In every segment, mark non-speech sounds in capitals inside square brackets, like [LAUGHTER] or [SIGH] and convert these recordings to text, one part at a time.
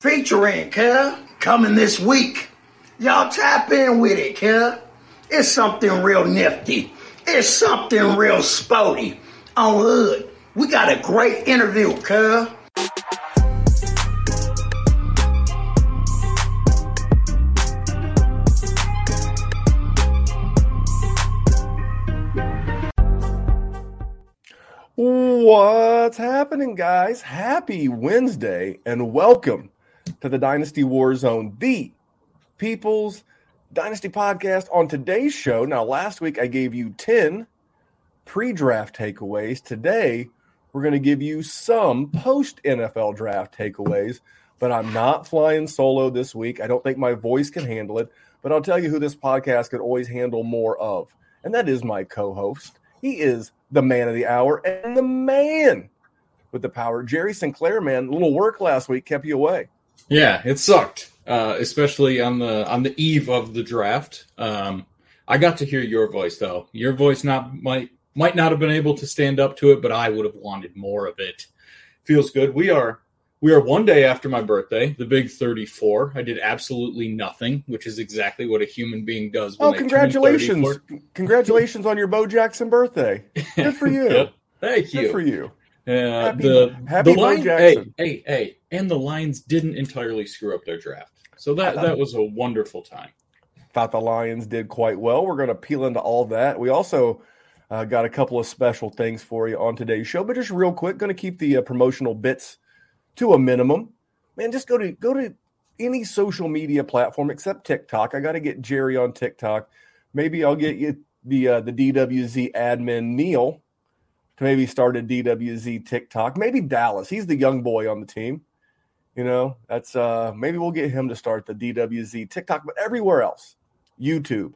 featuring, cuz, coming this week. Y'all tap in with it, cuz. It's something real nifty. It's something real sporty. On Hood, we got a great interview, cuz. What's happening, guys? Happy Wednesday and welcome to the Dynasty Warzone, the People's Dynasty podcast. On today's show, now last week I gave you 10 pre draft takeaways. Today, we're going to give you some post NFL draft takeaways, but I'm not flying solo this week. I don't think my voice can handle it, but I'll tell you who this podcast could always handle more of, and that is my co host. He is the man of the hour and the man with the power. Jerry Sinclair, man, a little work last week kept you away. Yeah, it sucked, uh, especially on the on the eve of the draft. Um, I got to hear your voice though. Your voice not might might not have been able to stand up to it, but I would have wanted more of it. Feels good. We are we are one day after my birthday, the big 34. I did absolutely nothing, which is exactly what a human being does. oh, congratulations! Congratulations on your Bo Jackson birthday. Good for [LAUGHS] you. yep. Thank you. Good for you. Uh, happy, the happy the line, hey, hey, hey, and the Lions didn't entirely screw up their draft, so that that was a wonderful time. Thought the Lions did quite well. We're going to peel into all that. We also uh, got a couple of special things for you on today's show, but just real quick, going to keep the uh, promotional bits to a minimum. Man, just go to go to any social media platform except TikTok. I got to get Jerry on TikTok. Maybe I'll get you the uh, the DWZ admin Neil to maybe start a DWZ TikTok. Maybe Dallas. He's the young boy on the team. You know, that's uh maybe we'll get him to start the DWZ TikTok, but everywhere else, YouTube,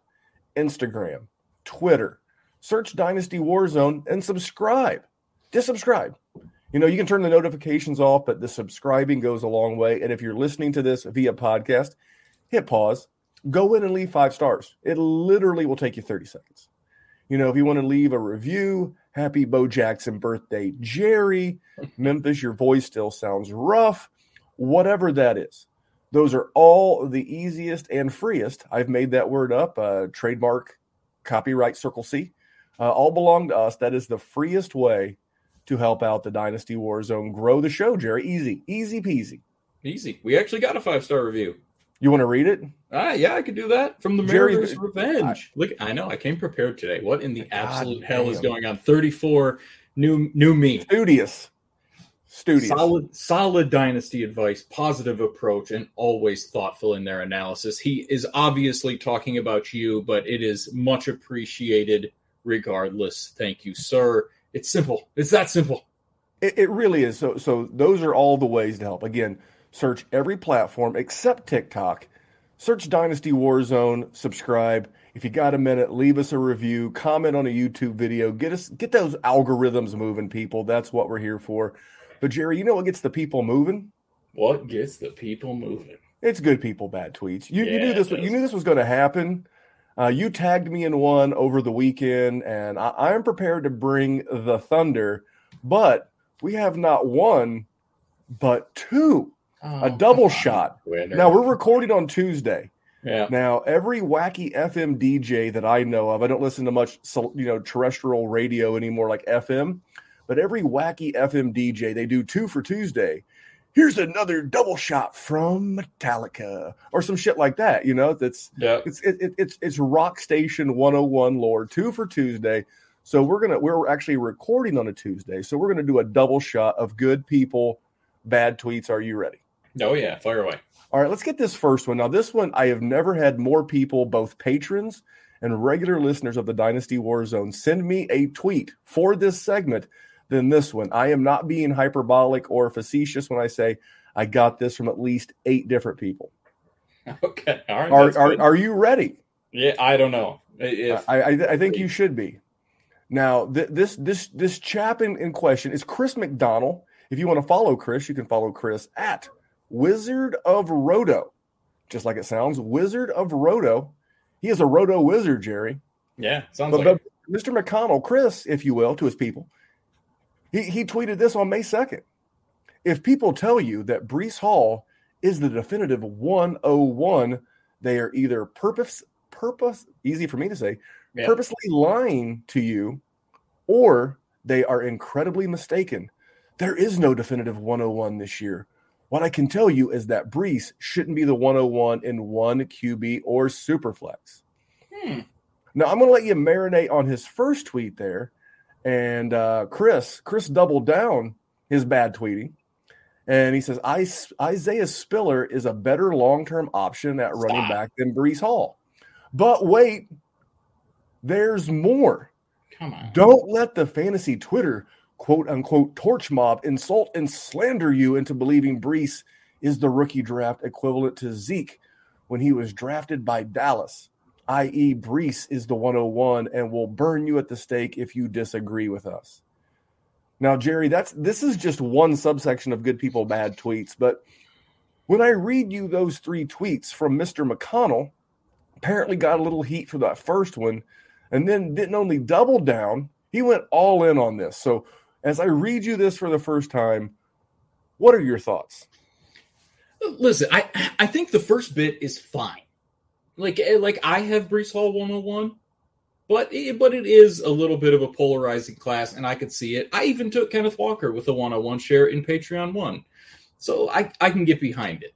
Instagram, Twitter, search Dynasty Warzone and subscribe. Just subscribe you know, you can turn the notifications off, but the subscribing goes a long way. And if you're listening to this via podcast, hit pause, go in and leave five stars. It literally will take you 30 seconds. You know, if you want to leave a review, happy Bo Jackson birthday, Jerry, [LAUGHS] Memphis, your voice still sounds rough, whatever that is. Those are all the easiest and freest. I've made that word up, uh, trademark, copyright, Circle C. Uh, all belong to us. That is the freest way to help out the Dynasty Warzone grow the show, Jerry. Easy, easy peasy. Easy. We actually got a five star review. You want to read it? Ah, yeah, I could do that from the Mariners' Revenge. I, Look, I know I came prepared today. What in the absolute God hell damn. is going on? Thirty-four new new me. Studious. Studious. Solid, solid dynasty advice, positive approach, and always thoughtful in their analysis. He is obviously talking about you, but it is much appreciated regardless. Thank you, sir. It's simple. It's that simple. It, it really is. So, so those are all the ways to help. Again, search every platform except TikTok. Search Dynasty Warzone. Subscribe. If you got a minute, leave us a review. Comment on a YouTube video. Get us get those algorithms moving, people. That's what we're here for. But Jerry, you know what gets the people moving? What gets the people moving? It's good people, bad tweets. You, yeah, you knew this. You knew this was going to happen. Uh, you tagged me in one over the weekend, and I, am prepared to bring the thunder, but we have not one, but two, oh, a double [LAUGHS] shot. Winner. Now we're recording on Tuesday. Yeah. Now every wacky FM DJ that I know of, I don't listen to much, you know, terrestrial radio anymore, like FM, but every wacky FM DJ they do two for Tuesday here's another double shot from Metallica or some shit like that. You know, that's yeah. it's it, it, it's it's Rock Station 101 Lord two for Tuesday. So we're gonna we're actually recording on a Tuesday. So we're gonna do a double shot of good people, bad tweets. Are you ready? Oh yeah, fire away. All right, let's get this first one. Now, this one I have never had more people, both patrons and regular listeners of the Dynasty Warzone, send me a tweet for this segment than this one. I am not being hyperbolic or facetious when I say I got this from at least eight different people. [LAUGHS] Okay. All right. Are, are, are, you ready? Yeah, I don't know. If, I, I, I think you should be. Now, th- this this this chap in, in question is Chris McDonald. If you want to follow Chris, you can follow Chris at Wizard of Roto. Just like it sounds, Wizard of Roto. He is a Roto wizard, Jerry. Yeah, sounds but, like but Mr. McConnell, Chris, if you will, to his people, he, he tweeted this on May 2nd. If people tell you that Breece Hall is the definitive 101. They are either purpose, purpose, easy for me to say, Yeah. purposely lying to you, or they are incredibly mistaken. There is no definitive 101 this year. What I can tell you is that Breece shouldn't be the 101 in one QB or Superflex. Hmm. Now I'm going to let you marinate on his first tweet there, and uh, Chris, Chris doubled down his bad tweeting, and he says "I- Isaiah Spiller is a better long-term option at running back than Breece Hall. But wait, there's more. Come on. Don't let the fantasy Twitter quote unquote torch mob insult and slander you into believing Breece is the rookie draft equivalent to Zeke when he was drafted by Dallas, i.e., Breece is the 101 and will burn you at the stake if you disagree with us. Now, Jerry, that's this is just one subsection of good people bad tweets, but when I read you those three tweets from Mr. McConnell, apparently got a little heat for that first one, and then didn't only double down, he went all in on this. So, as I read you this for the first time, what are your thoughts? Listen, I I think the first bit is fine. Like eh, like I have Breece Hall 101, but it, but it is a little bit of a polarizing class, and I could see it. I even took Kenneth Walker with a 101 share in Patreon one, so I I can get behind it.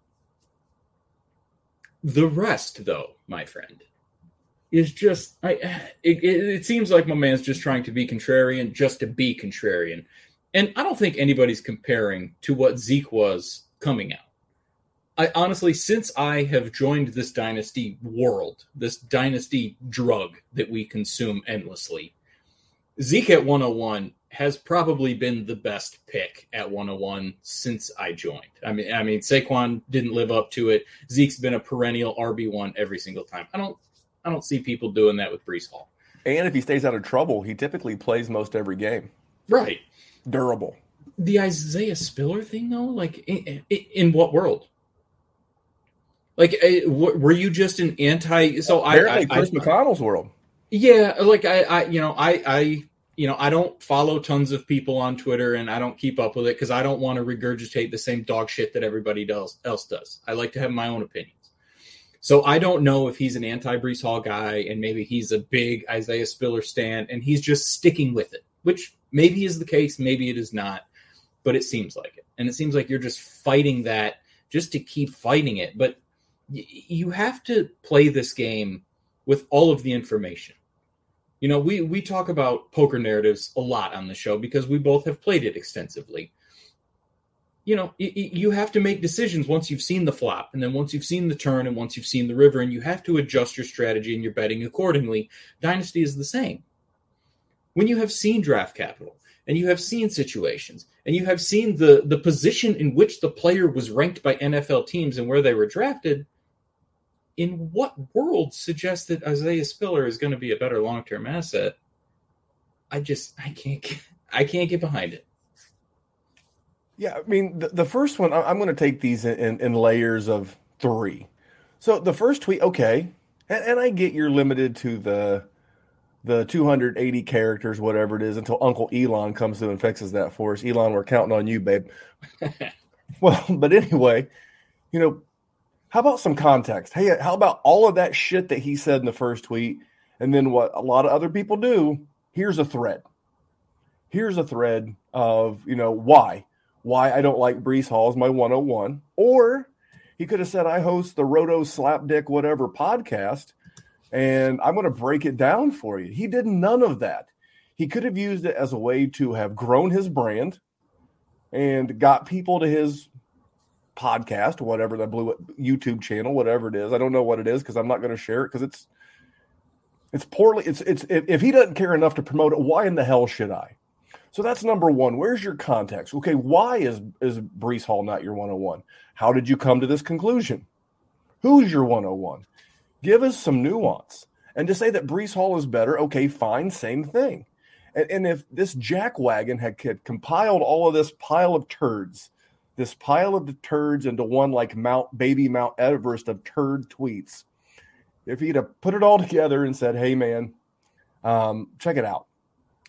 The rest, though, my friend, is just I. It, it, seems like my man's just trying to be contrarian, just to be contrarian, and I don't think anybody's comparing to what Zeke was coming out. I honestly, since I have joined this dynasty world, this dynasty drug that we consume endlessly, Zeke at 101 has probably been the best pick at 101 since I joined. I mean, I mean, Saquon didn't live up to it. Zeke's been a perennial RB one every single time. I don't, I don't see people doing that with Breece Hall. And if he stays out of trouble, he typically plays most every game. Right. Durable. The Isaiah Spiller thing, though, like in, in, in what world? Like, eh, were you just an anti? So I, I, Chris I, McConnell's world. Yeah, like I, I, you know, I, I, you know, I don't follow tons of people on Twitter, and I don't keep up with it because I don't want to regurgitate the same dog shit that everybody does, else does. I like to have my own opinions. So I don't know if he's an anti Breece Hall guy, and maybe he's a big Isaiah Spiller stand, and he's just sticking with it, which maybe is the case, maybe it is not, but it seems like it, and it seems like you're just fighting that just to keep fighting it, but y- you have to play this game with all of the information. You know, we we talk about poker narratives a lot on the show because we both have played it extensively. You know, you have to make decisions once you've seen the flop, and then once you've seen the turn, and once you've seen the river, and you have to adjust your strategy and your betting accordingly. Dynasty is the same. When you have seen draft capital, and you have seen situations, and you have seen the the position in which the player was ranked by NFL teams and where they were drafted, in what world suggests that Isaiah Spiller is going to be a better long term asset? I just I can't I can't get behind it. Yeah, I mean, the, the first one, I'm going to take these in, in, in layers of three. So the first tweet, okay, and, and I get you're limited to the the 280 characters, whatever it is, until Uncle Elon comes through and fixes that for us. Elon, we're counting on you, babe. [LAUGHS] well, [LAUGHS] but anyway, you know, how about some context? Hey, how about all of that shit that he said in the first tweet, and then what a lot of other people do? Here's a thread. Here's a thread of you know why why I don't like Breece Hall is my 101. Or he could have said, I host the Roto Slapdick whatever podcast, and I'm going to break it down for you. He did none of that. He could have used it as a way to have grown his brand and got people to his podcast, whatever that blue YouTube channel, whatever it is. I don't know what it is because I'm not going to share it because it's it's poorly. It's it's if, if he doesn't care enough to promote it, why in the hell should I? So that's number one. Where's your context? Okay, why is is Breece Hall not your 101? How did you come to this conclusion? Who's your 101? Give us some nuance. And to say that Breece Hall is better, okay, fine, same thing. And, and if this jackwagon had, had compiled all of this pile of turds, this pile of turds into one like Mount Baby Mount Everest of turd tweets, if he'd have put it all together and said, "Hey, man, um, check it out,"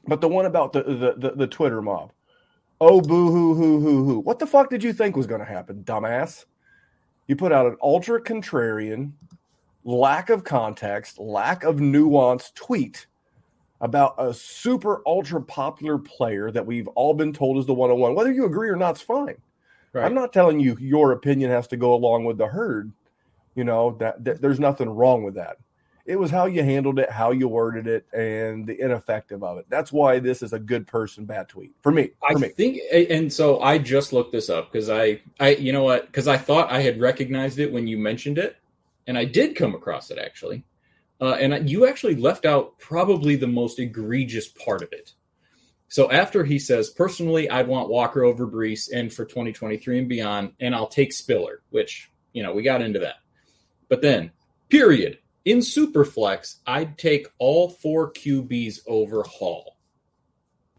But the one about the the, the, the Twitter mob. Oh boo hoo hoo hoo hoo. What the fuck did you think was gonna happen, dumbass? You put out an ultra contrarian, lack of context, lack of nuance tweet about a super ultra popular player that we've all been told is the 101. Whether you agree or not is fine. Right. I'm not telling you your opinion has to go along with the herd. You know, that, that there's nothing wrong with that. It was how you handled it, how you worded it, and the ineffective of it. That's why this is a good person bad tweet for me. For I me. think, and so I just looked this up because I, I, you know what? Because I thought I had recognized it when you mentioned it, and I did come across it actually. Uh, and you actually left out probably the most egregious part of it. So after he says, personally, I'd want Walker over Breece and for 2023 and beyond, and I'll take Spiller, which, you know, we got into that. But then, period. In Superflex, I'd take all four QBs over Hall.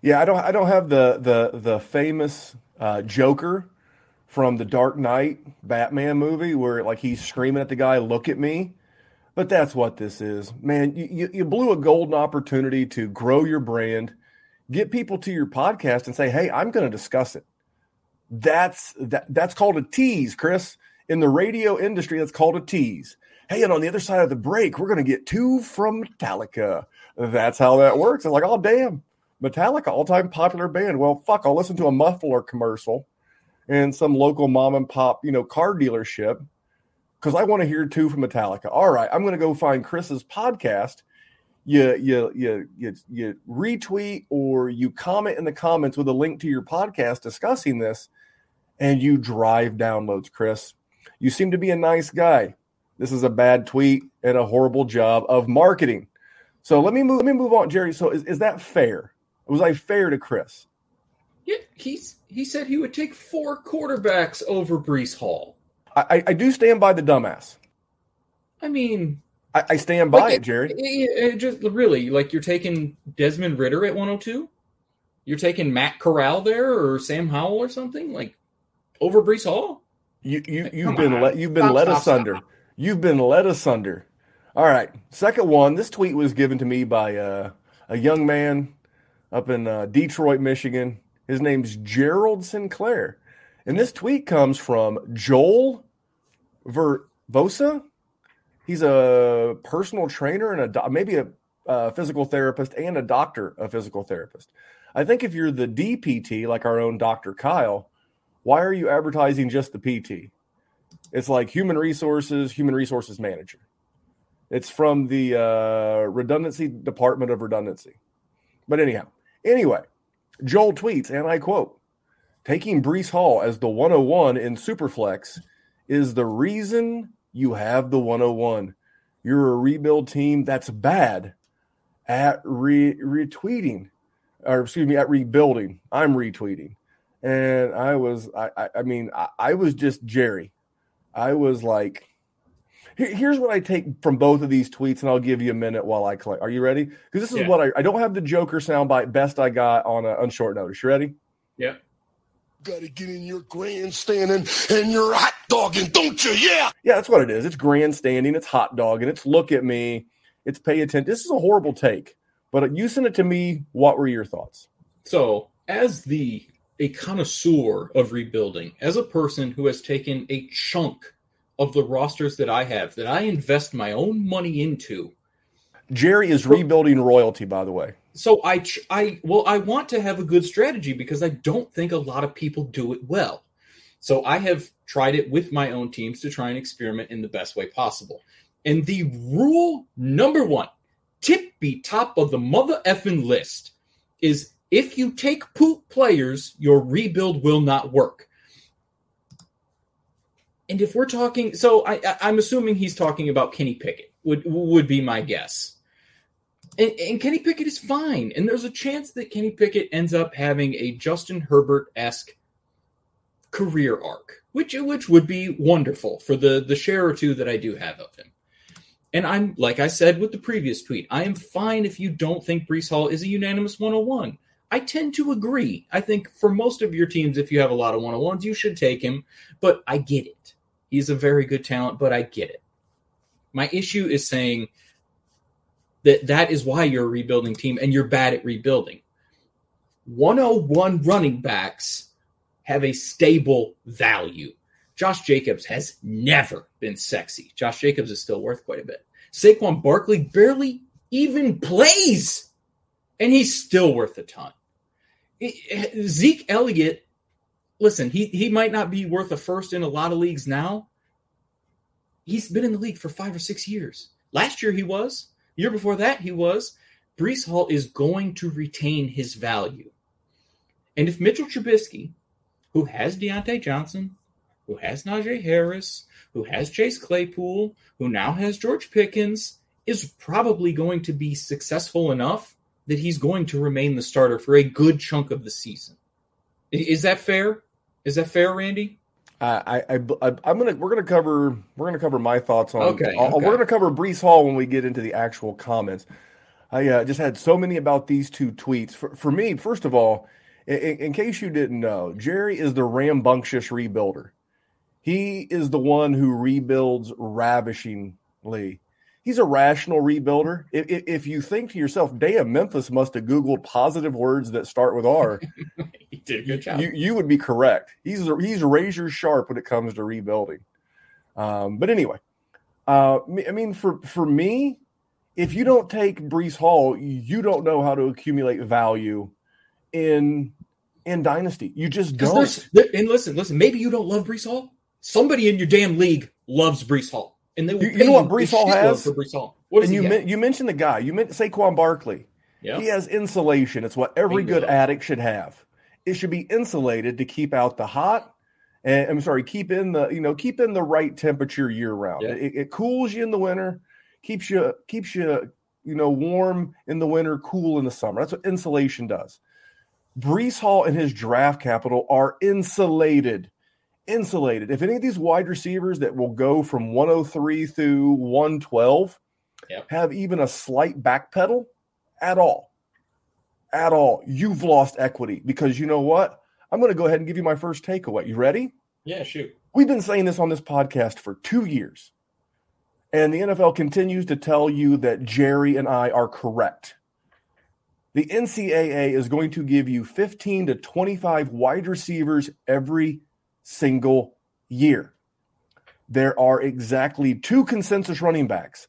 Yeah, I don't. I don't have the the the famous uh, Joker from the Dark Knight Batman movie where like he's screaming at the guy, "Look at me." But that's what this is, man. You, you, blew a golden opportunity to grow your brand, get people to your podcast, and say, "Hey, I'm going to discuss it." That's that. That's called a tease, Chris. In the radio industry, that's called a tease. Hey, and on the other side of the break, we're going to get two from Metallica. That's how that works. I'm like, oh, damn. Metallica, all time popular band. Well, fuck, I'll listen to a muffler commercial and some local mom and pop, you know, car dealership because I want to hear two from Metallica. All right, I'm going to go find Chris's podcast. You, you, you, you, you retweet or you comment in the comments with a link to your podcast discussing this, and you drive downloads, Chris. You seem to be a nice guy. This is a bad tweet and a horrible job of marketing. So let me move. Let me move on, Jerry. So is, is that fair? Was I fair to Chris? Yeah, he's he said he would take four quarterbacks over Breece Hall. I, I do stand by the dumbass. I mean, I, I stand by like it, Jerry. It, it just really like you're taking Desmond Ridder at 102. You're taking Matt Corral there or Sam Howell or something like over Breece Hall. You you you've been let you've been stop, led stop, asunder. Stop. You've been led asunder. All right. Second one. This tweet was given to me by uh, a young man up in uh, Detroit, Michigan. His name's Gerald Sinclair. And this tweet comes from Joel Vervosa. He's a personal trainer and a maybe a, a physical therapist and a doctor, a physical therapist. I think if you're the DPT, like our own Dr. Kyle, why are you advertising just the PT? It's like human resources, human resources manager. It's from the uh, redundancy department of redundancy. But anyhow, anyway, Joel tweets, and I quote, taking Breece Hall as the 101 in Superflex is the reason you have the 101. You're a rebuild team that's bad at re- retweeting, or excuse me, at rebuilding. I'm retweeting. And I was, I, I, I mean, I, I was just Jerry. I was like, here's what I take from both of these tweets, and I'll give you a minute while I collect. Are you ready? Because this is yeah. what I I don't have the Joker soundbite. Best I got on a on short notice. You ready? Yeah. Got to get in your grandstanding and your hot dogging, don't you? Yeah. Yeah, that's what it is. It's grandstanding. It's hot dogging. It's look at me. It's pay attention. This is a horrible take, but you sent it to me. What were your thoughts? So, as the a connoisseur of rebuilding, as a person who has taken a chunk of the rosters that I have, that I invest my own money into. Jerry is rebuilding royalty, by the way. So I, I, well, I want to have a good strategy because I don't think a lot of people do it well. So I have tried it with my own teams to try and experiment in the best way possible. And the rule number one, tippy top of the mother effing list, is if you take poop players, your rebuild will not work. And if we're talking, so I, am assuming he's talking about Kenny Pickett. Would would be my guess. And, and, Kenny Pickett is fine, and there's a chance that Kenny Pickett ends up having a Justin Herbert esque career arc, which which would be wonderful for the the share or two that I do have of him. And I'm like I said with the previous tweet, I am fine if you don't think Breece Hall is a unanimous 101. I tend to agree. I think for most of your teams, if you have a lot of one on ones, you should take him. But I get it. He's a very good talent, but I get it. My issue is saying that that is why you're a rebuilding team and you're bad at rebuilding. 101 running backs have a stable value. Josh Jacobs has never been sexy. Josh Jacobs is still worth quite a bit. Saquon Barkley barely even plays, and he's still worth a ton. Zeke Elliott, listen, he, he might not be worth a first in a lot of leagues now. He's been in the league for five or six years. Last year he was. year before that he was. Breece Hall is going to retain his value. And if Mitchell Trubisky, who has Diontae Johnson, who has Najee Harris, who has Chase Claypool, who now has George Pickens, is probably going to be successful enough that he's going to remain the starter for a good chunk of the season. Is that fair? Is that fair, Randy? I, I, I, am gonna we're gonna cover we're gonna cover my thoughts on. Okay, okay. We're gonna cover Breece Hall when we get into the actual comments. I uh, just had so many about these two tweets. For, for me, first of all, in, in, case you didn't know, Jerry is the rambunctious rebuilder. He is the one who rebuilds ravishingly he's a rational rebuilder. If, if, you think to yourself, damn, Memphis must have Googled positive words that start with R, [LAUGHS] he did a good job. You, you would be correct. He's he's razor sharp when it comes to rebuilding. Um, but anyway, uh, I mean, for for me, if you don't take Breece Hall, you don't know how to accumulate value in in dynasty. You just don't. And listen, listen. Maybe you don't love Breece Hall. Somebody in your damn league loves Breece Hall. And they you, you know what Breece Hall has? For Breece Hall. What and you men, you mentioned the guy. You meant Saquon Barkley. Yeah. He has insulation. It's what every Bingo. good attic should have. It should be insulated to keep out the hot. And I'm sorry, keep in the you know keep in the right temperature year round. Yeah. It, it cools you in the winter, keeps you keeps you you know warm in the winter, cool in the summer. That's what insulation does. Breece Hall and his draft capital are insulated insulated. If any of these wide receivers that will go from 103 through 112 yep. have even a slight back pedal at all, at all, you've lost equity because you know what? I'm going to go ahead and give you my first takeaway. You ready? Yeah, shoot. We've been saying this on this podcast for two years. And the NFL continues to tell you that Jerry and I are correct. The NCAA is going to give you 15 to 25 wide receivers every single year. There are exactly two consensus running backs.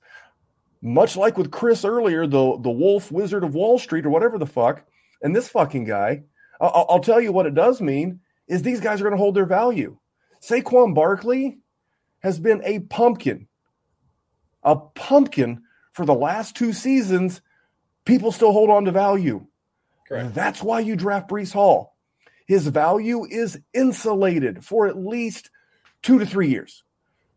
Much like with Chris earlier, the, the Wolf Wizard of Wall Street or whatever the fuck, and this fucking guy, I'll, I'll tell you what it does mean is these guys are going to hold their value. Saquon Barkley has been a pumpkin, a pumpkin for the last two seasons. People still hold on to value. Correct. That's why you draft Breece Hall his value is insulated for at least two to three years.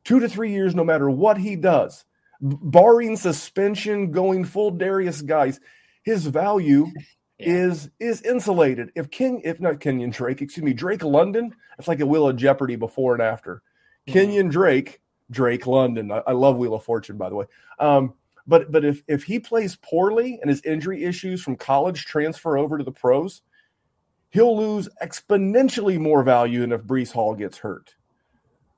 Two to three years, no matter what he does, barring suspension, going full Derrius Guice, his value yeah. is is insulated. If King, if not Kenyon Drake, excuse me, Drake London, it's like a Wheel of Jeopardy before and after. Mm-hmm. Kenyon Drake, Drake London. I, I, love Wheel of Fortune, by the way. Um, but but if if he plays poorly and his injury issues from college transfer over to the pros, he'll lose exponentially more value than if Breece Hall gets hurt.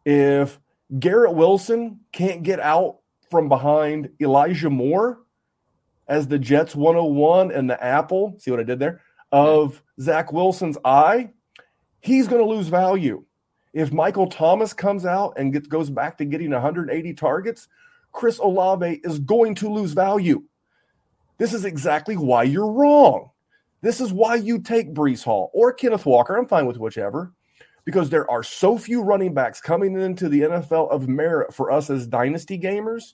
If Garrett Wilson can't get out from behind Elijah Moore as the Jets 101 and the apple, see what I did there, of Zach Wilson's eye, he's going to lose value. If Michael Thomas comes out and gets, goes back to getting 180 targets, Chris Olave is going to lose value. This is exactly why you're wrong. This is why you take Breece Hall or Kenneth Walker. I'm fine with whichever, because there are so few running backs coming into the NFL of merit for us as dynasty gamers.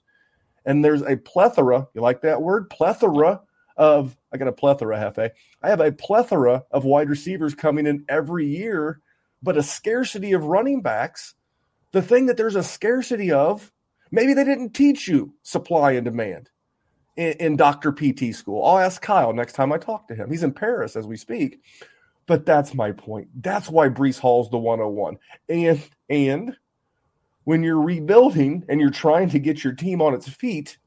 And there's a plethora, you like that word? Plethora of, I got a plethora, Hefe. I have a plethora of wide receivers coming in every year, but a scarcity of running backs. The thing that there's a scarcity of, maybe they didn't teach you supply and demand in, in Dr. PT school. I'll ask Kyle next time I talk to him. He's in Paris as we speak. But that's my point. That's why Breece Hall's the 101. And and when you're rebuilding and you're trying to get your team on its feet,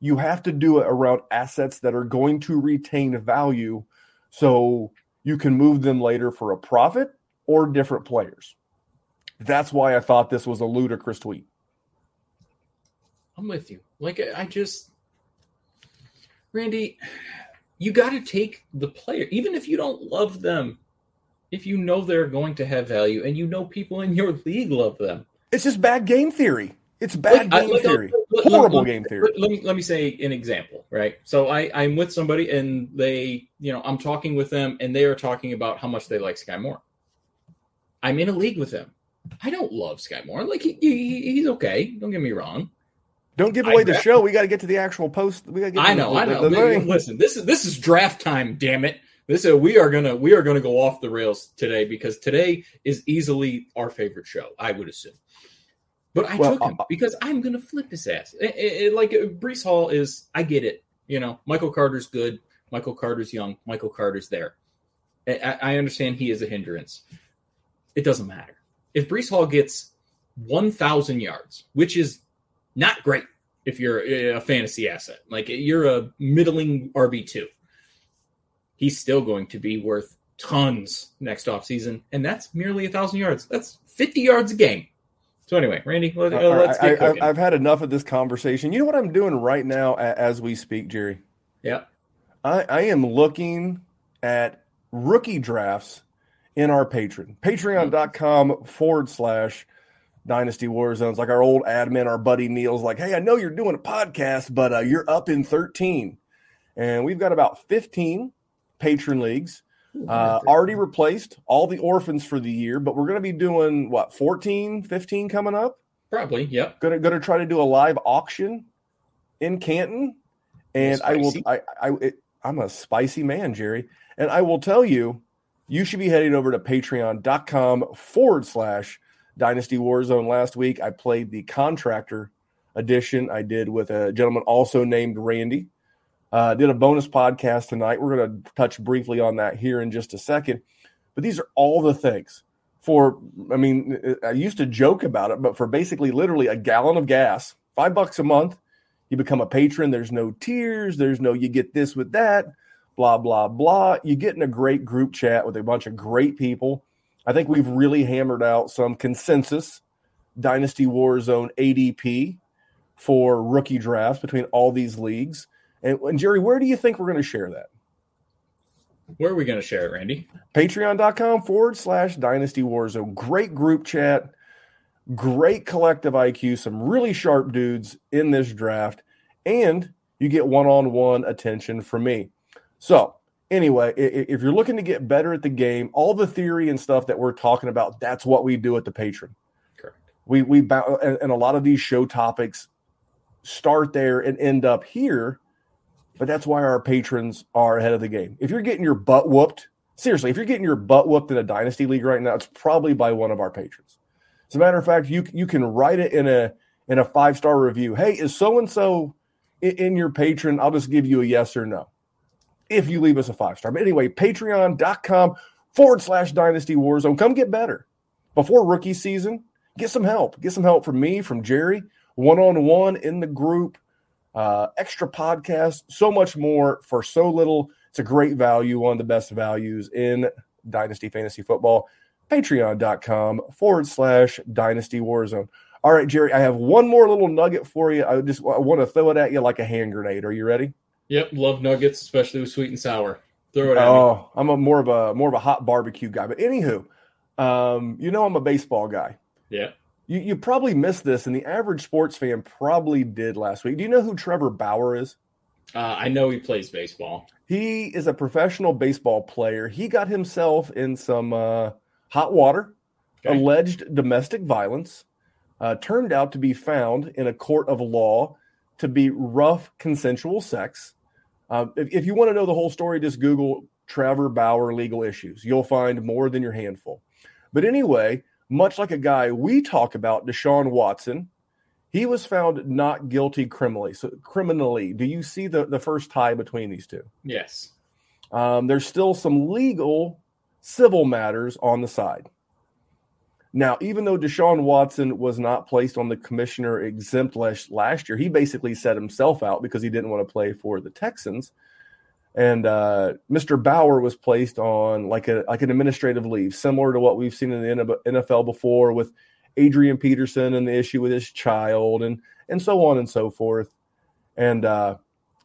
you have to do it around assets that are going to retain value so you can move them later for a profit or different players. That's why I thought this was a ludicrous tweet. I'm with you. Like I just Randy, you got to take the player, even if you don't love them. if you know they're going to have value and you know people in your league love them. It's just bad game theory. It's bad I- game like, theory. let- Horrible let- game theory. Let, let me let me say an example, right? So I I'm with somebody and they, you know, I'm talking with them and they are talking about how much they like Skyy Moore. I'm in a league with them. I don't love Skyy Moore. Like he, he he's okay. Don't get me wrong. Don't give I away the bet- show. We got to get to the actual post. We got to get. I know, the, I know. the thing. Listen, this is this is draft time. Damn it! This is, we are gonna we are gonna go off the rails today because today is easily our favorite show. I would assume. But I Well, took him uh, because I'm gonna flip his ass. It- it- it- like uh, Breece Hall is, I get it. You know, Michael Carter's good. Michael Carter's young. Michael Carter's there. I, I I understand he is a hindrance. It doesn't matter if Breece Hall gets 1,000 yards, which is not great if you're a fantasy asset. Like you're a middling RB2. He's still going to be worth tons next offseason, and that's merely a thousand yards. That's 50 yards a game. So anyway, Randy, let, us I, get I, cooking. I've had enough of this conversation. You know what I'm doing right now as we speak, Jerry? yeah. I, I am looking at rookie drafts in our patron. Mm-hmm. Patreon.com forward slash Dynasty Warzones. Like our old admin, our buddy Neil's like, hey, I know you're doing a podcast, but uh, you're up in 13. And we've got about 15 patron leagues. Uh, already replaced all the orphans for the year, but we're going to be doing what 14, 15 coming up. Probably. Yep. Gonna gonna try to do a live auction in Canton, and I will. I I it, I'm a spicy man, Jerry, and I will tell you, you should be heading over to Patreon.com forward slash Dynasty Warzone. Last week, I played the contractor edition. I did with a gentleman also named Randy. Uh, did a bonus podcast tonight. We're going to touch briefly on that here in just a second. But these are all the things for, I mean, I used to joke about it, but for basically literally a gallon of gas, five bucks a month, you become a patron. There's no tiers. There's no, you get this with that, blah, blah, blah. You get in a great group chat with a bunch of great people. I think we've really hammered out some consensus Dynasty Warzone ADP for rookie drafts between all these leagues. And, and Jerry, where do you think we're going to share that? Where are we going to share it, Randy? Patreon.com forward slash Dynasty Warzone. Great group chat, great collective IQ, some really sharp dudes in this draft, and you get one on one attention from me. So, anyway, if you're looking to get better at the game, all the theory and stuff that we're talking about, that's what we do at the patron. Correct. we we and, and a lot of these show topics start there and end up here but that's why our patrons are ahead of the game. If you're getting your butt whooped seriously if you're getting your butt whooped in a dynasty league right now it's probably by one of our patrons. As a matter of fact you you can write it in a in a five star review. Hey is so and so in your patron? I'll just give you a yes or no if you leave us a five star but anyway patreon.com forward slash dynasty warzone come get better before rookie season get some help. Get some help from me, from Jerry, one on one in the group, uh, extra podcasts, so much more for so little. It's a great value, one of the best values in Dynasty Fantasy Football. Patreon.com forward slash Dynasty Warzone. All right, Jerry, I have one more little nugget for you. I just I want to throw it at you like a hand grenade. Are you ready? Yep. Love nuggets, especially with sweet and sour. Throw it at me. Oh, I'm a more of a more of a hot barbecue guy. But anywho, um, you know I'm a baseball guy. Yeah. You, you probably missed this, and the average sports fan probably did last week. Do you know who Trevor Bauer is? Uh, I know he plays baseball. He is a professional baseball player. He got himself in some uh, hot water, Okay. alleged domestic violence. Uh, turned out to be found in a court of law to be rough consensual sex. Uh, if, if you want to know the whole story, just Google Trevor Bauer legal issues. You'll find more than your handful. But anyway, much like a guy we talk about, Deshaun Watson, he was found not guilty criminally. So criminally, do you see the, the first tie between these two? Yes. Um, there's still some legal, civil matters on the side. Now, even though Deshaun Watson was not placed on the commissioner exempt last, last year, he basically set himself out because he didn't want to play for the Texans. And uh, Mr. Bauer was placed on like a like an administrative leave, similar to what we've seen in the NFL before with Adrian Peterson and the issue with his child, and and so on and so forth. And uh,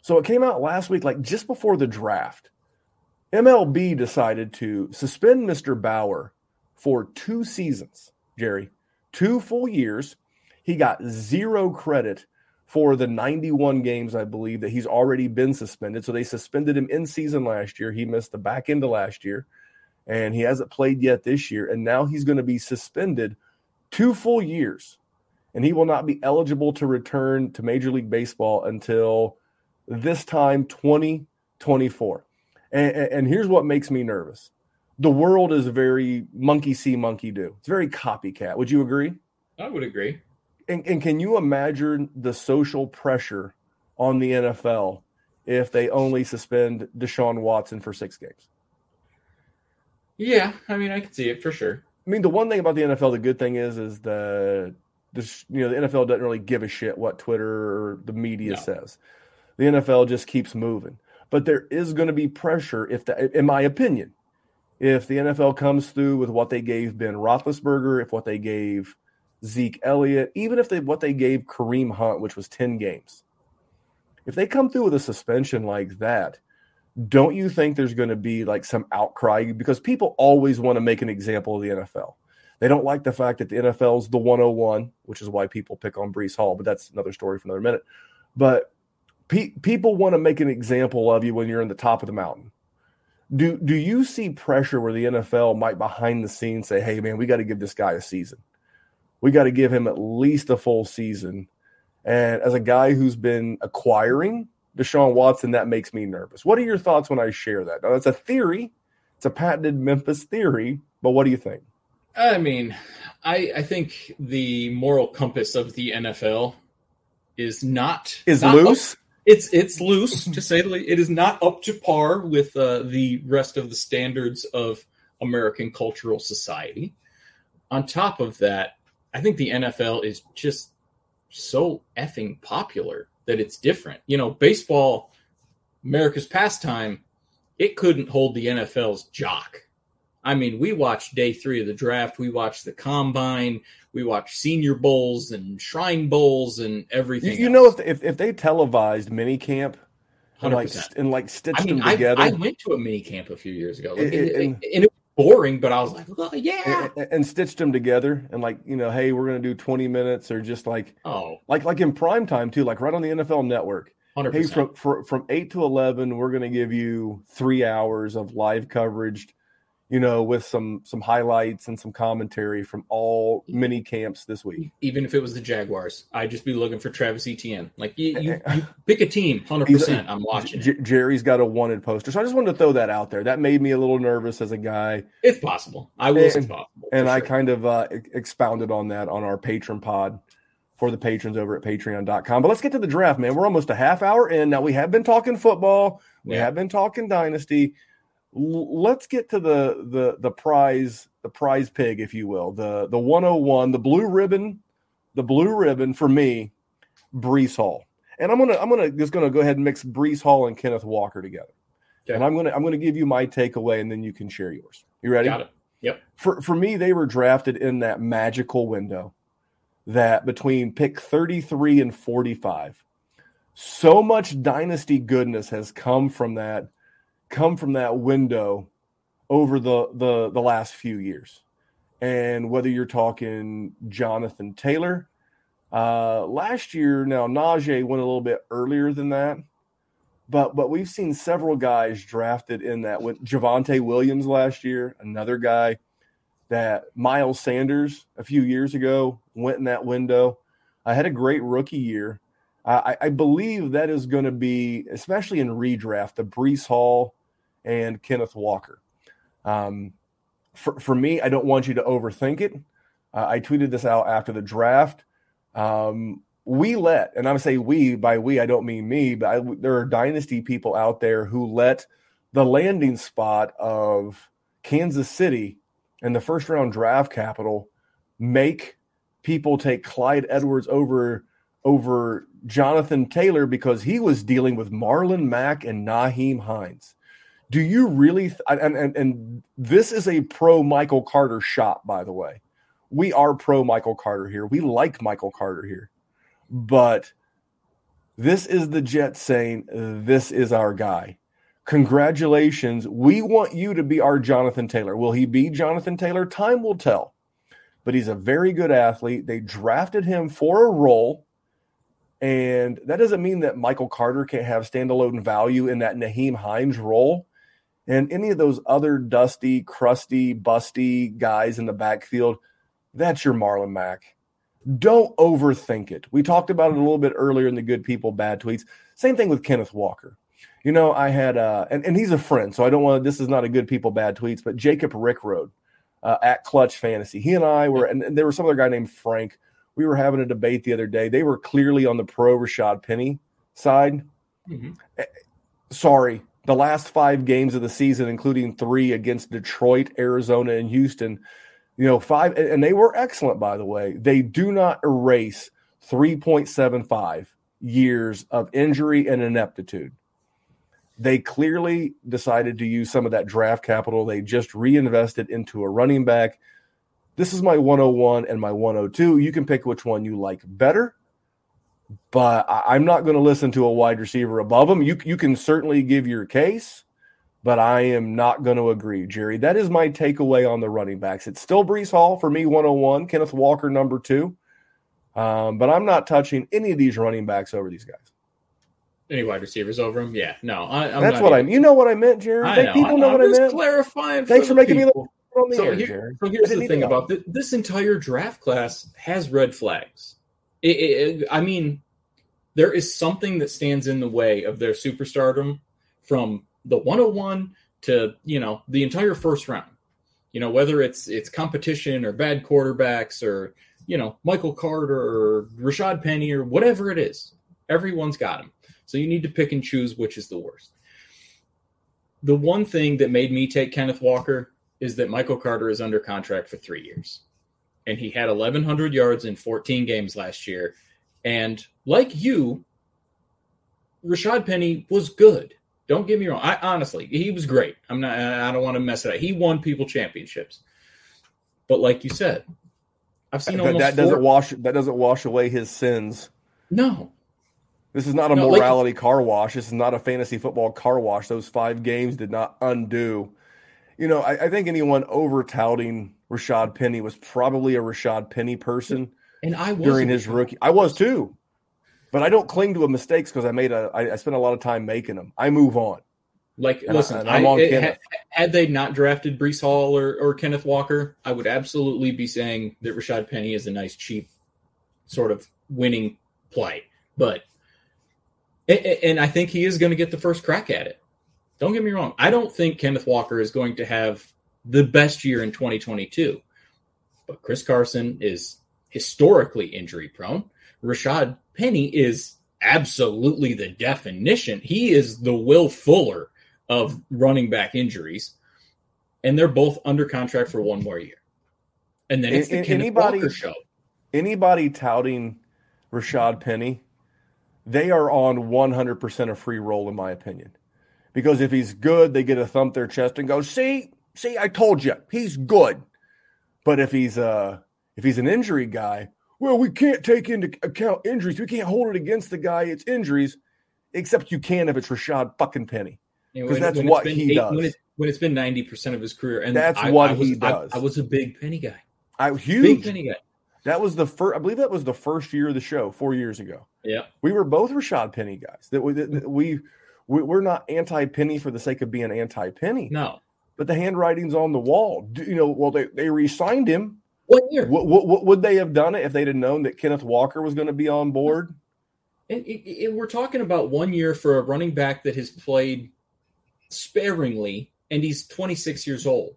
so it came out last week, like just before the draft MLB decided to suspend Mr. Bauer for two seasons, Jerry, two full years. He got zero credit for the 91 games, I believe, that he's already been suspended. So they suspended him in season last year. He missed the back end of last year, and he hasn't played yet this year. And now he's going to be suspended two full years, and he will not be eligible to return to Major League Baseball until this time 2024. And, and here's what makes me nervous the world is very monkey see, monkey do. It's very copycat. Would you agree? I would agree. And, and can you imagine the social pressure on the NFL if they only suspend Deshaun Watson for six games? Yeah, I mean, I can see it for sure. I mean, the one thing about the NFL, the good thing is, is the this you know the NFL doesn't really give a shit what Twitter or the media No. says. The NFL just keeps moving, but there is going to be pressure if the, in my opinion, if the NFL comes through with what they gave Ben Roethlisberger, if what they gave Zeke Elliott, even if they what they gave Kareem Hunt, which was ten games, if they come through with a suspension like that, don't you think there's going to be like some outcry because people always want to make an example of the NFL. They don't like the fact that the NFL's the 101, which is why people pick on Breece Hall, but that's another story for another minute. But pe- people want to make an example of you when you're in the top of the mountain. Do do you see pressure where the NFL might behind the scenes say, "Hey man, we got to give this guy a season. We got to give him at least a full season." And as a guy who's been acquiring Deshaun Watson, that makes me nervous. What are your thoughts when I share that? Now, that's a theory. It's a patented Memphis theory, but what do you think? I mean, I I think the moral compass of the NFL is not Is not loose? It's it's loose [CLEARS THROAT] to say the least. It is not up to par with uh, the rest of the standards of American cultural society. On top of that, I think the NFL is just so effing popular that it's different. You know, baseball, America's pastime, it couldn't hold the NFL's jock. I mean, we watched day three of the draft. We watched the combine. We watch senior bowls and shrine bowls and everything. you know, if, if if they televised mini camp and like 100%. and like stitched I mean, them together, I went to a mini camp a few years ago, It- and, it- and, and it was boring. But I was like, well, yeah. and, and stitched them together, and like you know, hey, we're gonna do twenty minutes, or just like Oh, like like in prime time too, like right on the NFL Network. 100. Hey, percent. from from eight to eleven, we're gonna give you three hours of live coverage, you know, with some some highlights and some commentary from all mini camps this week. Even if it was the Jaguars, I'd just be looking for Travis Etienne. Like you, you, [LAUGHS] you pick a team, hundred percent. I'm watching. J- it. Jerry's got a wanted poster, so I just wanted to throw that out there. That made me a little nervous as a guy. It's possible. I will say And- possible. and for I kind of uh, expounded on that on our patron pod for the patrons over at patreon.com. But let's get to the draft, man. We're almost a half hour in. Now, we have been talking football, we Yeah. have been talking dynasty. L- let's get to the the the prize the prize pig if you will the the 101 the blue ribbon the blue ribbon for me Breece Hall and I'm gonna I'm gonna just gonna go ahead and mix Breece Hall and Kenneth Walker together Okay. and I'm gonna I'm gonna give you my takeaway and then you can share yours you ready got it. Yep. for for me, they were drafted in that magical window that between pick 33 and 45. So much dynasty goodness has come from that come from that window over the the the last few years. And whether you're talking Jonathan Taylor, uh last year now Najee went a little bit earlier than that. But but we've seen several guys drafted in that with Javonte Williams last year, another guy that Miles Sanders a few years ago went in that window. I had a great rookie year. I, I believe that is going to be, especially in redraft, the Breece Hall and Kenneth Walker. Um, for, for me, I don't want you to overthink it. Uh, I tweeted this out after the draft. Um, we let, and I'm say we by we, I don't mean me, but I, there are dynasty people out there who let the landing spot of Kansas City and the first round draft capital make people take Clyde Edwards over over Jonathan Taylor because he was dealing with Marlon Mack and Nyheim Hines. Do you really th- and, and and this is a pro Michael Carter shot by the way. We are pro Michael Carter here. We like Michael Carter here. But this is the Jets saying this is our guy. Congratulations. We want you to be our Jonathan Taylor. Will he be Jonathan Taylor? Time will tell. But he's a very good athlete. They drafted him for a role. And that doesn't mean that Michael Carter can't have standalone value in that Nyheim Hines role. And any of those other dusty, crusty, busty guys in the backfield, that's your Marlon Mack. Don't overthink it. We talked about it a little bit earlier in the good people, bad tweets. Same thing with Kenneth Walker. You know, I had, uh, and, and he's a friend, so I don't want to, this is not a good people, bad tweets, but Jacob Rickroad uh, at Clutch Fantasy. He and I were, and, and there was some other guy named Frank. We were having a debate the other day. They were clearly on the pro Rashad Penny side. Mm-hmm. Sorry, the last five games of the season, including three against Detroit, Arizona, and Houston, you know, five, and they were excellent, by the way. They do not erase 3.75 years of injury and ineptitude they clearly decided to use some of that draft capital they just reinvested into a running back. This is my 101 and my 102. You can pick which one you like better, but I'm not going to listen to a wide receiver above him. You, you can certainly give your case, but I am not going to agree, Jerry. That is my takeaway on the running backs. It's still Breece Hall for me, 101, Kenneth Walker, number two. Um, but I'm not touching any of these running backs over these guys any wide receivers over him. Yeah, no, I, that's what even, I. You know what I meant, Jerry. I know. People know I'm what I meant. Clarifying. Thanks for, for making people. me look so, air, here, so here's the thing about this, this entire draft class has red flags. It, it, I mean, there is something that stands in the way of their superstardom from the 101 to you know the entire first round. You know whether it's it's competition or bad quarterbacks or you know Michael Carter or Rashad Penny or whatever it is. Everyone's got him. So you need to pick and choose which is the worst. The one thing that made me take Kenneth Walker is that Michael Carter is under contract for three years. And he had 1,100 yards in 14 games last year. And like you, Rashad Penny was good. Don't get me wrong. I honestly, he was great. I'm not. I don't want to mess it up. He won people championships. But like you said, I've seen almost that doesn't wash that doesn't wash away his sins. No, this is not a no, morality like, car wash. This is not a fantasy football car wash. Those five games did not undo. You know, I, I think anyone over touting Rashad Penny was probably a Rashad Penny person. And I was during his rookie. I was too, but I don't cling to a mistakes because I made a. I, I spent a lot of time making them. I move on. Like, and listen, I, am on eh, it, had, had, they not drafted Breece Hall or, or Kenneth Walker, I would absolutely be saying that Rashad Penny is a nice, cheap, sort of winning play. But and I think he is going to get the first crack at it. Don't get me wrong. I don't think Kenneth Walker is going to have the best year in 2022. But Chris Carson is historically injury prone. Rashad Penny is absolutely the definition. He is the Will Fuller of running back injuries. And they're both under contract for one more year. And then it's the Kenneth anybody, Walker show. Anybody touting Rashad Penny they are on 100% a free roll, in my opinion. Because if he's good, they get a thump their chest and go, see, see, I told you, he's good. But if he's uh if he's an injury guy, well, we can't take into account injuries. We can't hold it against the guy. It's injuries, except you can if it's Rashad fucking Penny. Because that's what he eight, does. When, it, when, it's been 90% of his career. And that's I, what I was, he does. I, I, was a big Penny guy. I huge. Big Penny guy. That was the first. I believe that was the first year of the show, four years ago. Yeah, we were both Rashad Penny guys. That we, that we, we we're not anti Penny for the sake of being anti Penny. No, but the handwriting's on the wall. You know, well they they re-signed him. What year? What, what, would they have done it if they'd have known that Kenneth Walker was going to be on board? And, we're talking about one year for a running back that has played sparingly, and he's 26 years old.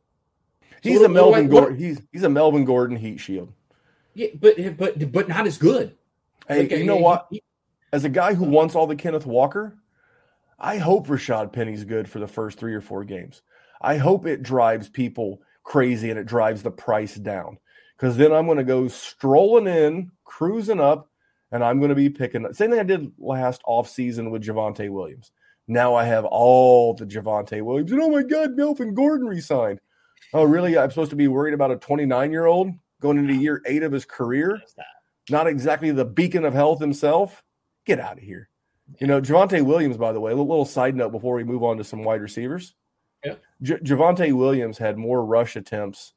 He's what, a Melvin Gordon. He's he's a Melvin Gordon heat shield. Yeah, but but but not as good. Hey, like, you know what? He, as a guy who wants all the Kenneth Walker, I hope Rashad Penny's good for the first three or four games. I hope it drives people crazy and it drives the price down. Because then I'm going to go strolling in, cruising up, and I'm going to be picking. The same thing I did last offseason with Javonte Williams. Now I have all the Javonte Williams. And oh my God, Melvin Gordon resigned. Oh, really? I'm supposed to be worried about a 29 year old? going into year eight of his career. Not exactly the beacon of health himself. Get out of here. You know, Javonte Williams, by the way, a little side note before we move on to some wide receivers. Yeah. J- Javonte Williams had more rush attempts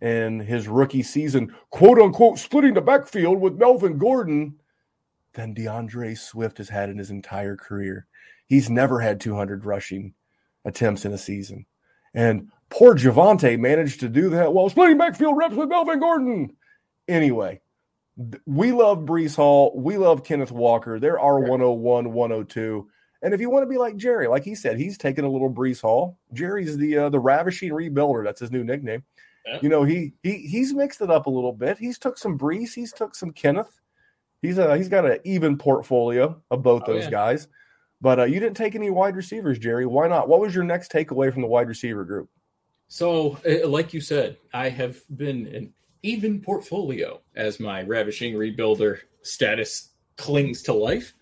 in his rookie season, quote unquote, splitting the backfield with Melvin Gordon than D'Andre Swift has had in his entire career. He's never had 200 rushing attempts in a season. And poor Javonte managed to do that while splitting backfield reps with Melvin Gordon. Anyway, we love Breece Hall. We love Kenneth Walker. There are 101, 102. And if you want to be like Jerry, like he said, he's taking a little Breece Hall. Jerry's the uh, the ravishing rebuilder. That's his new nickname. Yeah. You know, he he he's mixed it up a little bit. He's took some Breece. He's took some Kenneth. He's a he's got an even portfolio of both Oh, those yeah. guys. But uh, you didn't take any wide receivers, Jerry. Why not? What was your next takeaway from the wide receiver group? So, uh, like you said, I have been an even portfolio as my ravishing rebuilder status clings to life.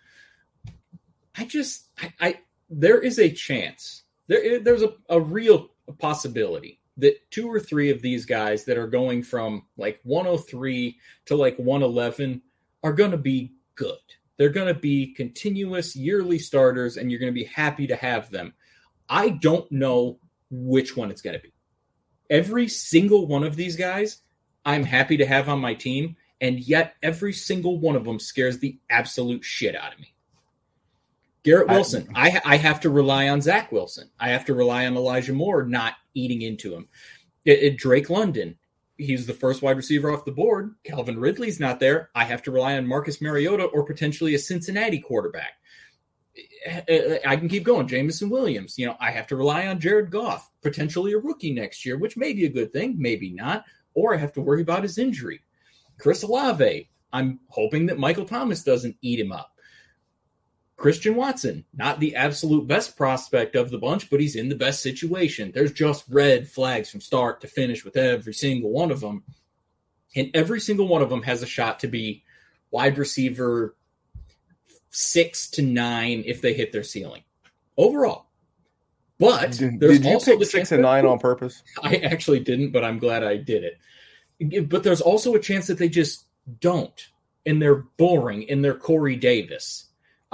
I just, I, I there is a chance, there, there's a, a real possibility that two or three of these guys that are going from like 103 to like 111 are going to be good. They're going to be continuous yearly starters, and you're going to be happy to have them. I don't know which one it's going to be. Every single one of these guys, I'm happy to have on my team, and yet every single one of them scares the absolute shit out of me. Garrett Wilson, I, I have to rely on Zach Wilson. I have to rely on Elijah Moore not eating into him. It- it- Drake London, he's the first wide receiver off the board. Calvin Ridley's not there. I have to rely on Marcus Mariota or potentially a Cincinnati quarterback. Eh, eh, eh, I can keep going. Jameson Williams, you know, I have to rely on Jared Goff, potentially a rookie next year, which may be a good thing, maybe not. Or I have to worry about his injury. Chris Olave, I'm hoping that Michael Thomas doesn't eat him up. Christian Watson, not the absolute best prospect of the bunch, but he's in the best situation. There's just red flags from start to finish with every single one of them. And every single one of them has a shot to be wide receiver six to nine if they hit their ceiling overall. But Did, there's did you also pick the six and that- nine on purpose? [LAUGHS] I actually didn't, but I'm glad I did it. But there's also a chance that they just don't, and they're boring, and they're Corey Davis.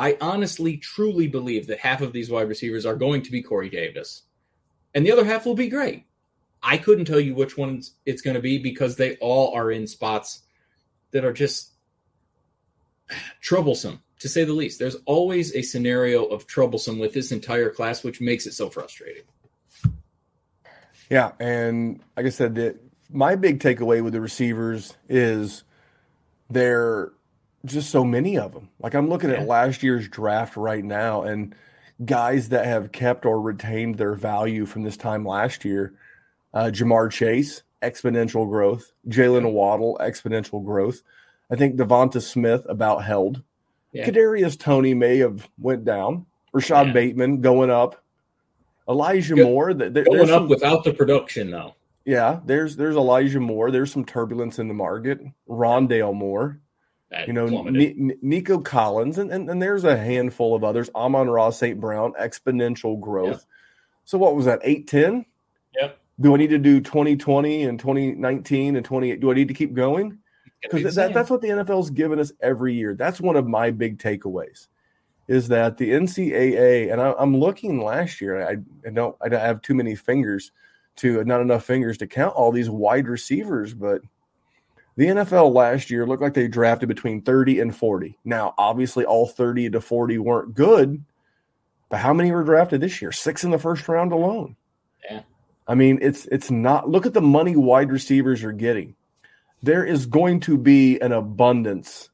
I honestly, truly believe that half of these wide receivers are going to be Corey Davis, and the other half will be great. I couldn't tell you which ones it's going to be because they all are in spots that are just troublesome, to say the least. There's always a scenario of troublesome with this entire class, which makes it so frustrating. Yeah, and like I said, that my big takeaway with the receivers is there just so many of them. Like I'm looking Yeah. at last year's draft right now, and guys that have kept or retained their value from this time last year: uh, Ja'Marr Chase, exponential growth; Jaylen Waddle, exponential growth. I think DeVonta Smith about held. Yeah. Kadarius Toney may have went down. Rashod Yeah. Bateman going up. Elijah Go- Moore. th- th- Going up some- without the production, though. yeah, there's there's Elijah Moore. There's some turbulence in the market. Rondale Moore, That you know, Ni- Nico Collins, and, and and there's a handful of others. Amon-Ra, St. Brown, exponential growth. So what was that? Eight ten. Yep. Do I need to do 2020 and 2019 and 28? Do I need to keep going? Be Because that, that's what the NFL's given us every year. That's one of my big takeaways. Is that the NCAA? And I, I'm looking last year. I, I don't. I don't have too many fingers to not enough fingers to count all these wide receivers, but the NFL last year looked like they drafted between 30 and 40. Now, obviously, all 30 to 40 weren't good, but how many were drafted this year? Six in the first round alone. Yeah. I mean, it's it's not. Look at the money wide receivers are getting. There is going to be an abundance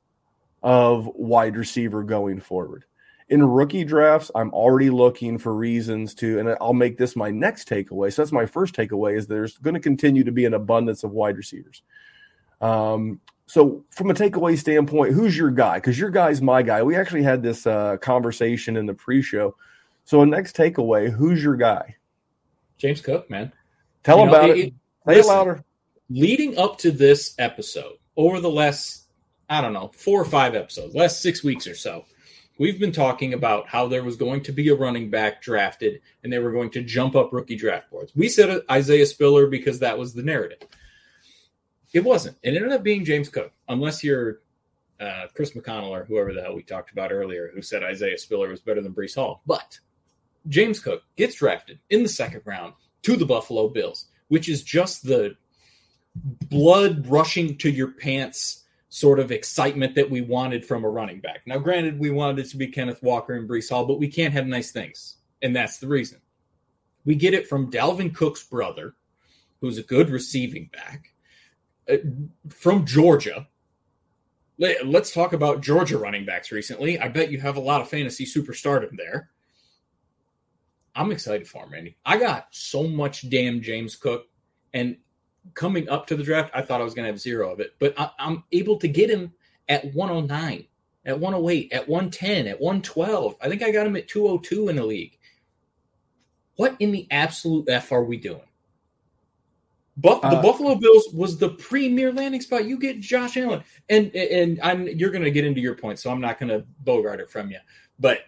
of wide receiver going forward. In rookie drafts, I'm already looking for reasons to, and I'll make this my next takeaway. So that's my first takeaway: is there's going to continue to be an abundance of wide receivers. Um, so from a takeaway standpoint, who's your guy? Because your guy's my guy. We actually had this uh, conversation in the pre-show. So a next takeaway, who's your guy? James Cook, man. Tell You him know, about it- it. it- Say it louder. Leading up to this episode, over the last, I don't know, four or five episodes, last six weeks or so, we've been talking about how there was going to be a running back drafted and they were going to jump up rookie draft boards. We said Isaiah Spiller because that was the narrative. It wasn't. It ended up being James Cook, unless you're uh, Chris McConnell or whoever the hell we talked about earlier, who said Isaiah Spiller was better than Breece Hall. But James Cook gets drafted in the second round to the Buffalo Bills, which is just the blood rushing to your pants sort of excitement that we wanted from a running back. Now, granted, we wanted it to be Kenneth Walker and Breece Hall, but we can't have nice things. And that's the reason. We get it from Dalvin Cook's brother, who's a good receiving back, Uh, from Georgia. Let- Let's talk about Georgia running backs recently. I bet you have a lot of fantasy superstardom there. I'm excited for him, Randy. I got so much damn James Cook, and coming up to the draft, I thought I was going to have zero of it, but I, I'm able to get him at 109, at 108, at 110, at 112. I think I got him at 202 in the league. What in the absolute F are we doing? Buff- the Uh, Buffalo Bills was the premier landing spot. You get Josh Allen, and and I'm you're going to get into your point, so I'm not going to bogart it from you. But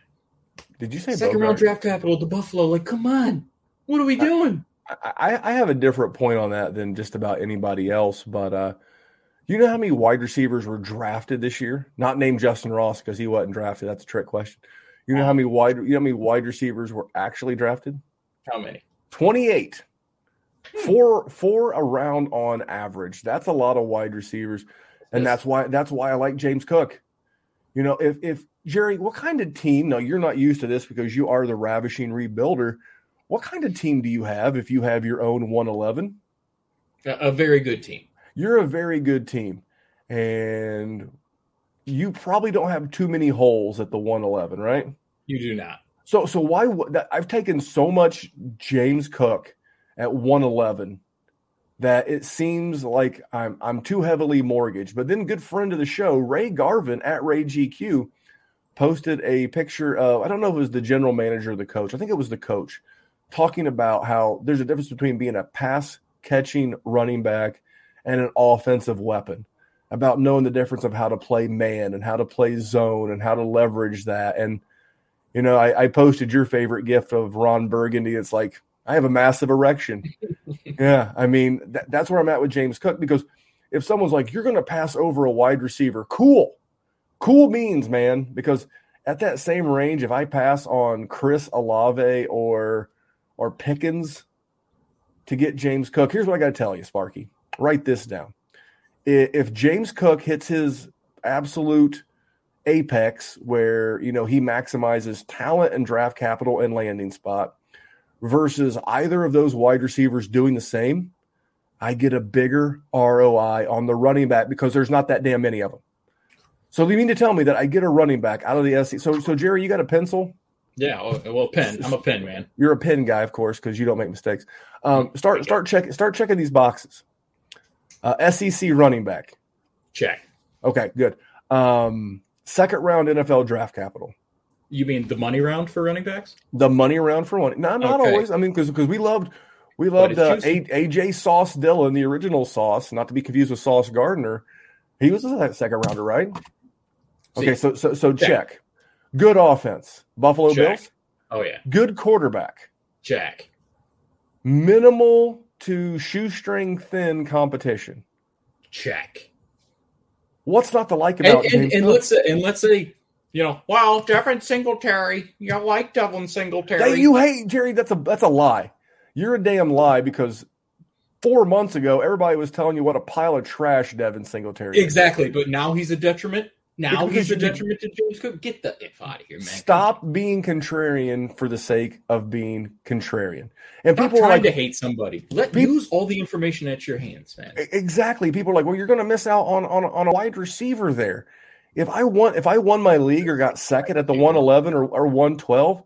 Did you say second Bogart? round draft capital to Buffalo, like, come on, what are we doing? I, I have a different point on that than just about anybody else, but uh, you know how many wide receivers were drafted this year? Not named Justyn Ross because he wasn't drafted. That's a trick question. You know how many wide you know how many wide receivers were actually drafted? How many? 28. Hmm. Four four around on average. That's a lot of wide receivers. And that's why that's why I like James Cook. You know, if if Jerry, what kind of team? No, you're not used to this because you are the ravishing rebuilder. What kind of team do you have if you have your own 111? A, a very good team. You're a very good team. And you probably don't have too many holes at the 111, right? You do not. So so why would that I've taken so much James Cook at 111 that it seems like I'm I'm too heavily mortgaged. But then good friend of the show, Ray Garvin at Ray GQ posted a picture of I don't know if it was the general manager or the coach. I think it was the coach talking about how there's a difference between being a pass catching running back and an offensive weapon. About knowing the difference of how to play man and how to play zone and how to leverage that. And you know, I, I posted your favorite gift of Ron Burgundy. It's like I have a massive erection. [LAUGHS] yeah, I mean that, that's where I'm at with James Cook because if someone's like, "You're going to pass over a wide receiver," cool, cool means man. Because at that same range, if I pass on Chris Olave or or Pickens to get James Cook, here's what I got to tell you, Sparky. Write this down. If James Cook hits his absolute apex where you know he maximizes talent and draft capital and landing spot versus either of those wide receivers doing the same i get a bigger roi on the running back because there's not that damn many of them so you mean to tell me that i get a running back out of the SC? so so jerry you got a pencil Yeah, well, well, pen. I'm a pen man. you're a pen guy of course because you don't make mistakes um, start start checking start checking these boxes uh, sec running back Check. okay good um, second round nfl draft capital You mean the money round for running backs? the money around for one. Not not Okay. always. I mean, because because we loved we loved uh, A, AJ Sauce Dillon, the original Sauce, not to be confused with Sauce Gardner. He was a second rounder, right? Okay, so so so Check. check. Good offense, Buffalo Check. Bills. Oh yeah, Good quarterback, Jack. minimal to shoestring thin competition. Check. What's not to like about and, James and let's say, and let's say, you know, well, Devin Singletary. You like Devin Singletary. That you hate Jerry. That's a that's a lie. You're a damn lie because four months ago everybody was telling you what a pile of trash Devin Singletary. is. exactly, but now he's a detriment. Now Because he's a detriment to James Cook. Get the if out of here, man. Stop being contrarian for the sake of being contrarian. And Stop people are trying like, to hate somebody. Let Peop- use all the information at your hands, man. exactly. People are like, well, you're going to miss out on, on on a wide receiver there. If I won, if I won my league or got second at the 111 or, or 112,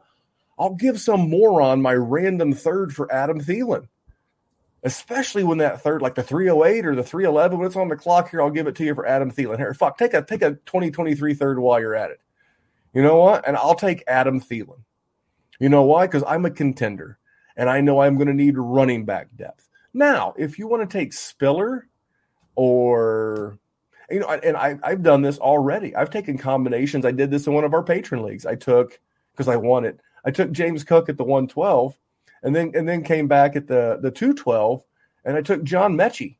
I'll give some moron my random third for Adam Thielen. Especially when that third, like the 308 or the 311, when it's on the clock here, I'll give it to you for Adam Thielen. Here, fuck, take a take a 2023 third while you're at it. You know what? And I'll take Adam Thielen. You know why? Because I'm a contender and I know I'm going to need running back depth. Now, if you want to take Spiller or you know, and I, I've done this already. I've taken combinations. I did this in one of our Patreon leagues. I took because I won it. I took James Cook at the 112, and then and then came back at the the 212, and I took John Metchie.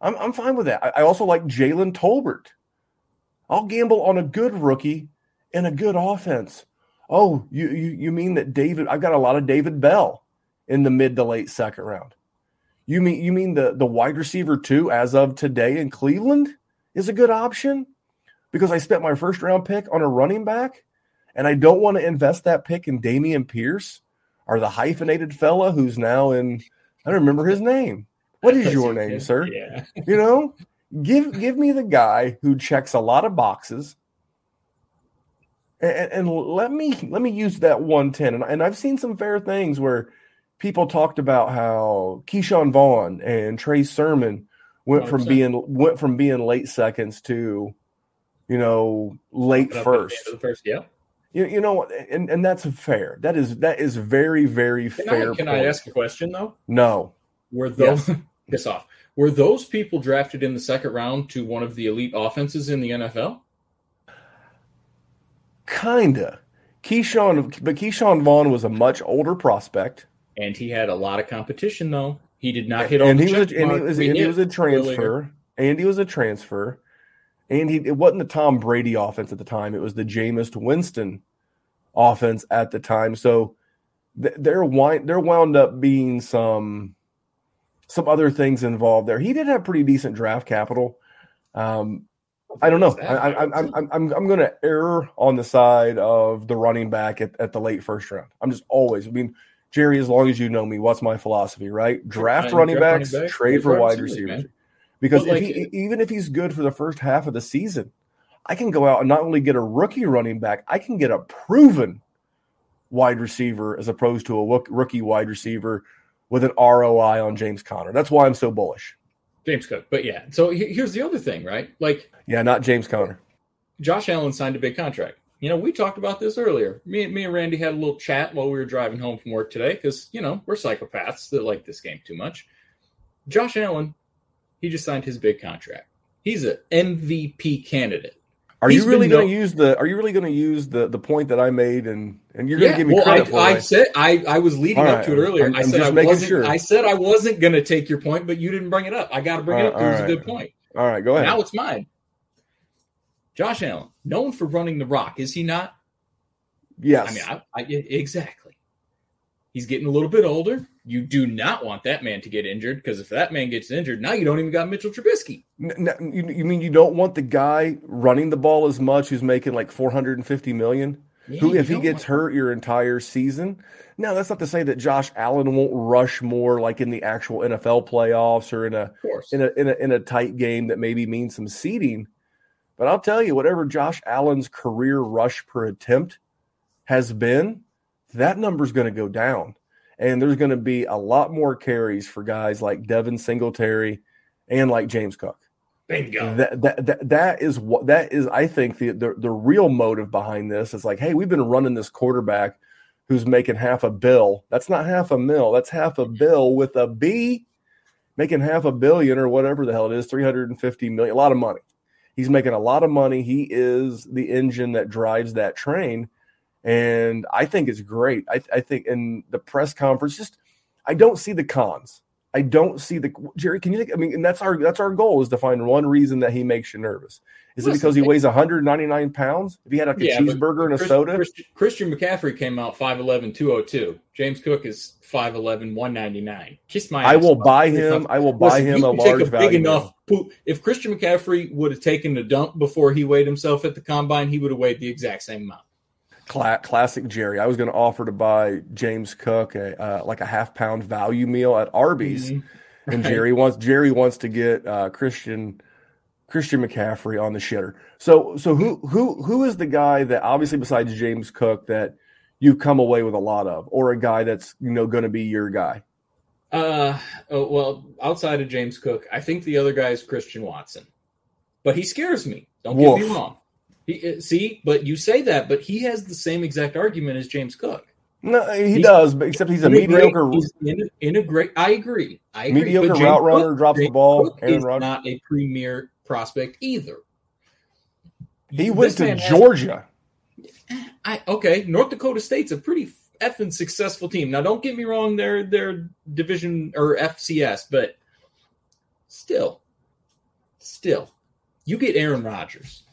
I'm I'm fine with that. I, I also like Jalen Tolbert I'll gamble on a good rookie and a good offense. Oh, you you, you mean that David? I've got a lot of David Bell in the mid to late second round. You mean you mean the the wide receiver too, as of today in Cleveland, is a good option because I spent my first round pick on a running back, and I don't want to invest that pick in Dameon Pierce or the hyphenated fella who's now in. I don't remember his name. What is your name, sir? Yeah. [LAUGHS] You know, give give me the guy who checks a lot of boxes, and, and let me let me use that one ten. And, and I've seen some fair things where people talked about how Ke'Shawn Vaughn and Trey Sermon went from 100%. being went from being late seconds to, you know, late first. the first, yeah. You, you know, and and that's fair. That is that is very very Can, fair. I, can I ask a question though? No, Were those [LAUGHS] piss off? Were those people drafted in the second round to one of the elite offenses in the NFL? kinda. Ke'Shawn, but Ke'Shawn Vaughn was a much older prospect. And he had a lot of competition though. He did not hit all and the he was and he was and he was a transfer. And he was a transfer. And he it wasn't the Tom Brady offense at the time. It was the Jameis Winston offense at the time. So th- there wind there wound up being some some other things involved there. He did have pretty decent draft capital. Um, I don't know. I, I, I'm I'm I'm I'm going to err on the side of the running back at, at the late first round. I'm just always. I mean, Jerry, as long as you know me, what's my philosophy? Right? Draft Draft running running backs, backs, trade for wide receivers, man. Because if like- he, even if he's good for the first half of the season, I can go out and not only get a rookie running back, I can get a proven wide receiver as opposed to a rookie wide receiver with an ROI on James Conner. That's why I'm so bullish. James Cook. But yeah, so here's the other thing, right? Like Yeah, not James Conner. Josh Allen signed a big contract. You know, we talked about this earlier. Me, me and Randy had a little chat while we were driving home from work today because, you know, we're psychopaths that like this game too much. Josh Allen, he just signed his big contract. He's an MVP candidate. Are He's you really going to use the? Are you really going to use the the point that I made and and you're going to give me well, credit I, for I it? said I, I was leading All up to it earlier. I'm- I said just I wasn't. sure. I said I wasn't going to take your point, but you didn't bring it up. I got to bring it up. 'cause It was All a good point. All right, go ahead. Now it's mine. Josh Allen, known for running the rock, is he not? yes, I mean, I, I, exactly. He's getting a little bit older. You do not want that man to get injured because if that man gets injured, now you don't even got Mitchell Trubisky. You, you mean you don't want the guy running the ball as much who's making like 450 million? who, if he gets hurt your entire season? Now, that's not to say that Josh Allen won't rush more like in the actual NFL playoffs or in a in a in a, in a tight game that maybe means some seeding. But I'll tell you, whatever Josh Allen's career rush per attempt has been, that number's going to go down. And there's going to be a lot more carries for guys like Devin Singletary and like James Cook. Bingo. That, that that that is what that is. I think the, the the real motive behind this is like, hey, we've been running this quarterback who's making half a bill. That's not half a mil. That's half a bill with a B, making half a billion or whatever the hell it is, three hundred and fifty million. A lot of money. He's making a lot of money. He is the engine that drives that train, and I think it's great. I, I think in the press conference, just I don't see the cons. I don't see the Jerry. Can you think? I mean, and that's our that's our goal is to find one reason that he makes you nervous. Is it because he weighs 199 pounds? If he had like a Yeah, cheeseburger and a Chris- soda, Chris- Christian McCaffrey came out 5'11, 202. James Cook is 5'11, 199. Kiss my I will buy him. I will buy Listen, him a large a big enough poop. If Christian McCaffrey would have taken a dump before he weighed himself at the combine, he would have weighed the exact same amount. Cla- classic Jerry. I was going to offer to buy James Cook a uh, like a half pound value meal at Arby's, Mhm. and Jerry wants Jerry wants to get uh, Christian Christian McCaffrey on the shitter. So so who who who is the guy that obviously besides James Cook that you come away with a lot of, or a guy that's you know going to be your guy? Uh, oh, well, outside of James Cook, I think the other guy is Christian Watson, but he scares me. Don't get me wrong. He, uh, see, but you say that, but he has the same exact argument as James Cook. No, he He's- does, but except he's a mediocre he's in, a- in a great. I agree. I agree. mediocre route runner, Cook- drops the ball. Cook Aaron Rodgers. not a premier prospect either. He This went to man has- Georgia. I okay, North Dakota State's a pretty effing successful team. Now, don't get me wrong; they're they're division or FCS, but still, still, you get Aaron Rodgers.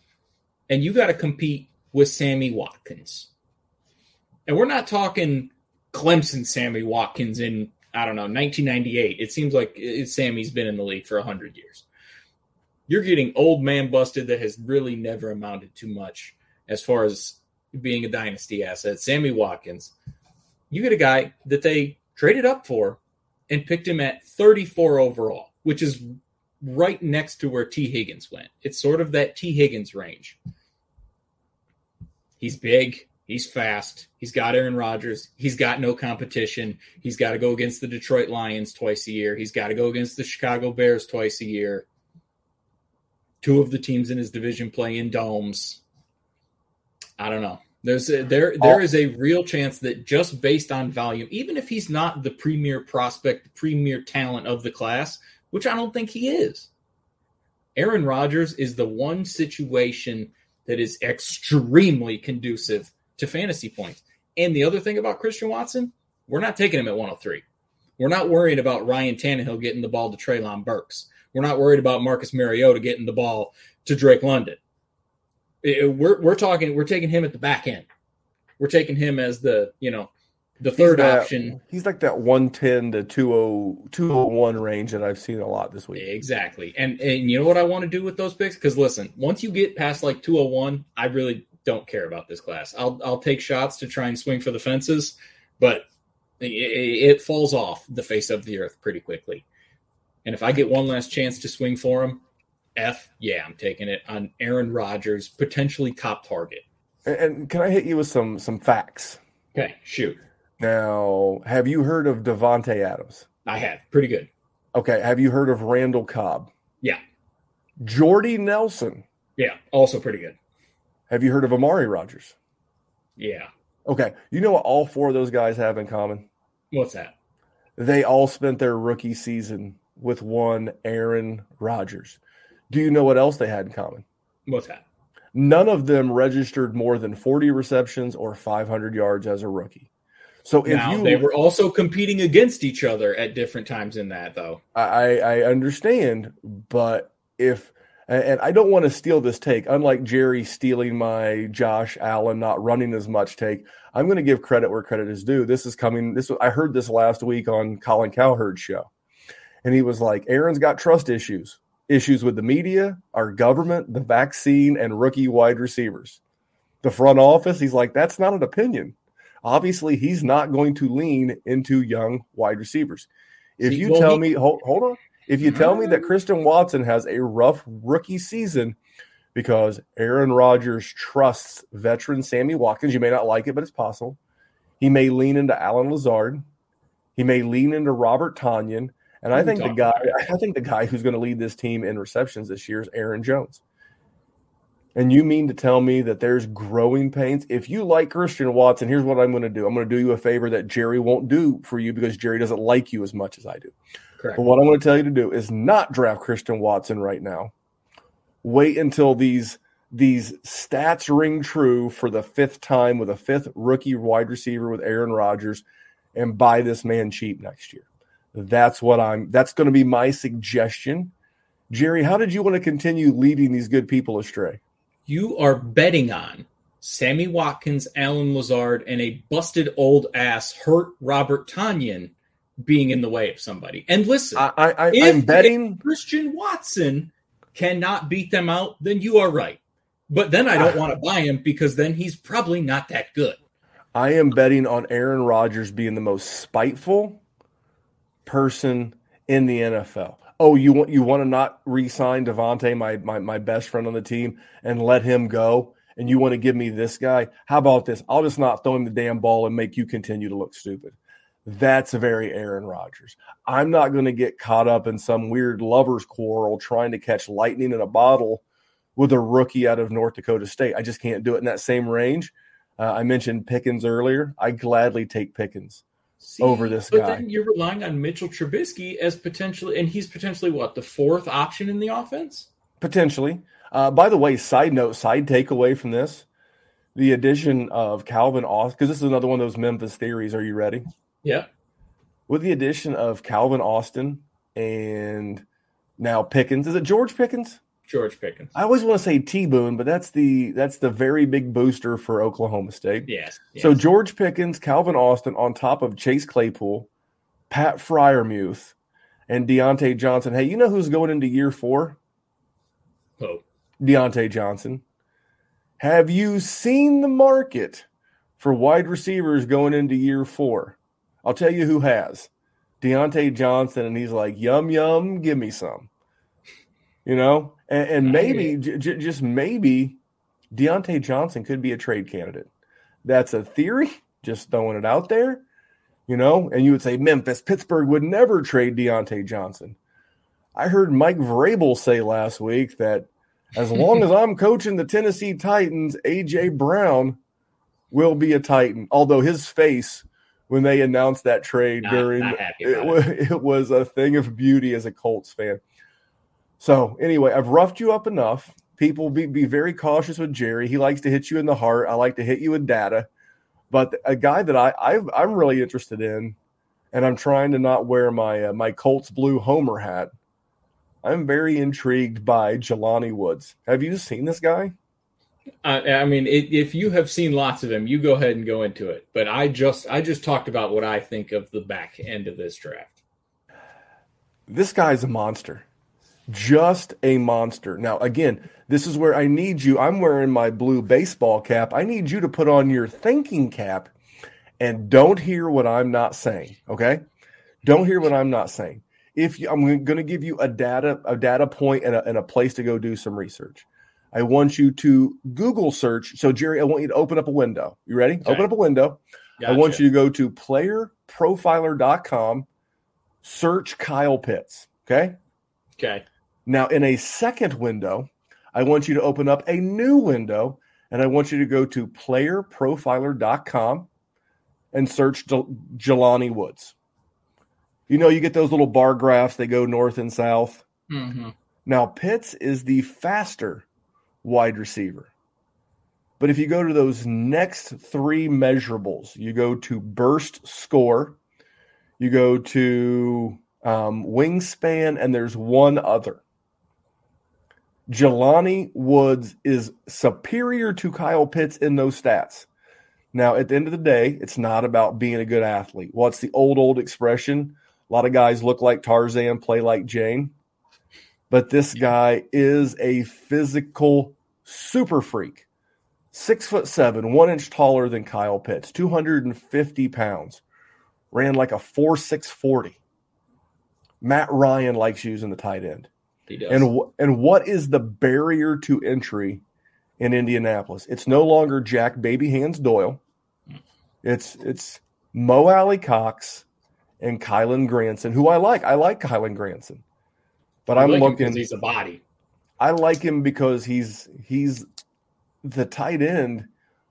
And you got to compete with Sammy Watkins. And we're not talking Clemson Sammy Watkins in I don't know 1998. It seems like it, Sammy's been in the league for hundred years. You're getting old man busted that has really never amounted to much as far as being a dynasty asset. Sammy Watkins. You get a guy that they traded up for and picked him at 34 overall, which is right next to where Tee Higgins went. It's sort of that Tee Higgins range. He's big. He's fast. He's got Aaron Rodgers. He's got no competition. He's got to go against the Detroit Lions twice a year. He's got to go against the Chicago Bears twice a year. Two of the teams in his division play in domes. I don't know. There's a, there there is a real chance that just based on volume, even if he's not the premier prospect, the premier talent of the class, which I don't think he is, Aaron Rodgers is the one situation that is extremely conducive to fantasy points. And the other thing about Christian Watson, we're not taking him at 103. We're not worried about Ryan Tannehill getting the ball to Treylon Burks. We're not worried about Marcus Mariota getting the ball to Drake London. It, we're we're talking we're taking him at the back end. We're taking him as the you know the third he's that, option. He's like that 110 to 20, 201 range that I've seen a lot this week. Exactly. And and you know what I want to do with those picks? Because listen, once you get past like 201, I really don't care about this class. I'll I'll take shots to try and swing for the fences, but it, it falls off the face of the earth pretty quickly. And if I get one last chance to swing for him, F yeah, I'm taking it on Aaron Rodgers, potentially top target. And, and can I hit you with some some facts? Okay, shoot. Now, have you heard of Davante Adams? I have. Pretty good. Okay. Have you heard of Randall Cobb? Yeah. Jordy Nelson. Yeah. Also pretty good. Have you heard of Amari Rodgers? Yeah. Okay. You know what all four of those guys have in common? What's that? They all spent their rookie season with one Aaron Rodgers. Do you know what else they had in common? What's that? None of them registered more than 40 receptions or 500 yards as a rookie. So if now, you they were also competing against each other at different times in that, though. I, I understand, but if and I don't want to steal this take. Unlike Jerry stealing my Josh Allen not running as much take, I'm going to give credit where credit is due. This is coming. This I heard this last week on Colin Cowherd's show, and he was like, "Aaron's got trust issues, issues with the media, our government, the vaccine, and rookie wide receivers, the front office." He's like, "That's not an opinion. Obviously, he's not going to lean into young wide receivers." If you well, tell he, me, hold, hold on. If you tell me that Christian Watson has a rough rookie season because Aaron Rodgers trusts veteran Sammy Watkins, you may not like it, but it's possible. He may lean into Allen Lazard. He may lean into Robert Tonyan. And I think the guy, [LAUGHS] I think the guy who's going to lead this team in receptions this year is Aaron Jones. And you mean to tell me that there's growing pains? If you like Christian Watson, here's what I'm going to do. I'm going to do you a favor that Jerry won't do for you because Jerry doesn't like you as much as I do. Correct. But what I'm going to tell you to do is not draft Christian Watson right now. Wait until these these stats ring true for the fifth time with a fifth rookie wide receiver with Aaron Rodgers and buy this man cheap next year. That's what I'm that's going to be my suggestion. Jerry, how did you want to continue leading these good people astray? You are betting on Sammy Watkins, Allen Lazard, and a busted old ass hurt Robert Tonyan being in the way of somebody. And listen, I, I, am betting Christian Watson cannot beat them out, then you are right. But then I don't [SIGHS] want to buy him because then he's probably not that good. I am betting on Aaron Rodgers being the most spiteful person in the NFL. Oh, you want you want to not re-sign Davante, my, my my best friend on the team, and let him go, and you want to give me this guy? How about this? I'll just not throw him the damn ball and make you continue to look stupid. That's very Aaron Rodgers. I'm not going to get caught up in some weird lovers quarrel trying to catch lightning in a bottle with a rookie out of North Dakota State. I just can't do it in that same range. Uh, I mentioned Pickens earlier. I gladly take Pickens See, over this but guy. then you're relying on Mitchell Trubisky as potentially, and he's potentially what the fourth option in the offense. Potentially. Uh, by the way, side note, side takeaway from this: the addition of Calvin Austin, because this is another one of those Memphis theories. Are you ready? Yeah. With the addition of Calvin Austin and now Pickens, is it George Pickens? George Pickens. I always want to say T Boone, but that's the that's the very big booster for Oklahoma State. Yes. yes. So George Pickens, Calvin Austin on top of Chase Claypool, Pat Freiermuth, and Diontae Johnson. Hey, you know who's going into year four? Oh, Diontae Johnson. Have you seen the market for wide receivers going into year four? I'll tell you who has. Diontae Johnson, and he's like, yum, yum, give me some. You know? And, and maybe, j- j- just maybe, Diontae Johnson could be a trade candidate. That's a theory, just throwing it out there. You know? And you would say, Memphis, Pittsburgh would never trade Diontae Johnson. I heard Mike Vrabel say last week that as long as [LAUGHS] I'm coaching the Tennessee Titans, AJ Brown will be a Titan. Although his face when they announced that trade Not- during not it, was, [LAUGHS] it was a thing of beauty as a Colts fan. So anyway, I've roughed you up enough. People be, be very cautious with Jerry. He likes to hit you in the heart. I like to hit you with data. But a guy that I I've, I'm really interested in, and I'm trying to not wear my uh, my Colts blue homer hat. I'm very intrigued by Jelani Woods. Have you seen this guy? I, I mean, it, if you have seen lots of him, you go ahead and go into it. But I just, I just talked about what I think of the back end of this draft. This guy's a monster. Just a monster. Now, again, this is where I need you. I'm wearing my blue baseball cap. I need you to put on your thinking cap and don't hear what I'm not saying. Okay? Don't hear what I'm not saying. If you, I'm going to give you a data a data point and a, and a place to go do some research. I want you to Google search. So, Jerry, I want you to open up a window. You ready? Okay. Open up a window. I want you to go to playerprofiler.com, search Kyle Pitts. Okay. Okay. Now, in a second window, I want you to open up a new window and I want you to go to playerprofiler.com and search Jel- Jelani Woods. You know, you get those little bar graphs, they go north and south. Mm-hmm. Now, Pitts is the faster wide receiver. But if you go to those next three measurables, you go to burst score, you go to um, wingspan, and there's one other. Jelani Woods is superior to Kyle Pitts in those stats. Now, at the end of the day, it's not about being a good athlete. What's the old, old expression? A lot of guys look like Tarzan, play like Jane. But this guy is a physical super freak. Six foot seven, one inch taller than Kyle Pitts, 250 pounds. Ran like a 4 6 40. Matt Ryan likes using the tight end. He does. And and what is the barrier to entry in Indianapolis? It's no longer Jack Baby Hands Doyle. Mm. It's it's Mo Alie-Cox and Kylen Granson, who I like. I like Kylen Granson, but I I'm like looking. He's a body. I like him because he's he's the tight end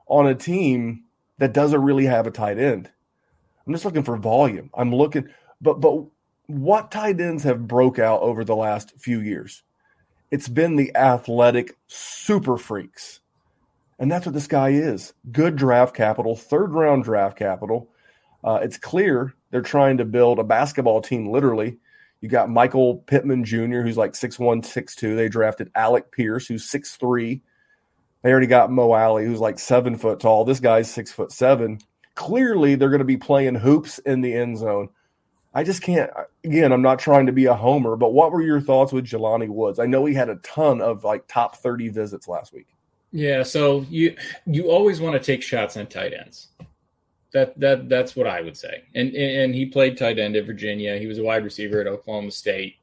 on a team that doesn't really have a tight end. I'm just looking for volume. I'm looking, but but what tight ends have broke out over the last few years? It's been the athletic super freaks. And that's what this guy is. Good draft capital, third round draft capital. Uh, it's clear they're trying to build a basketball team, literally. You got Michael Pittman Jr., who's like 6'1, 6'2. They drafted Alec Pierce, who's 6'3. They already got Mo Alie, who's like seven foot tall. This guy's six foot seven. Clearly, they're going to be playing hoops in the end zone. I just can't. Again, I'm not trying to be a homer, but what were your thoughts with Jelani Woods? I know he had a ton of like top 30 visits last week. Yeah, so you you always want to take shots on tight ends. That that that's what I would say. And and he played tight end at Virginia. He was a wide receiver at Oklahoma State.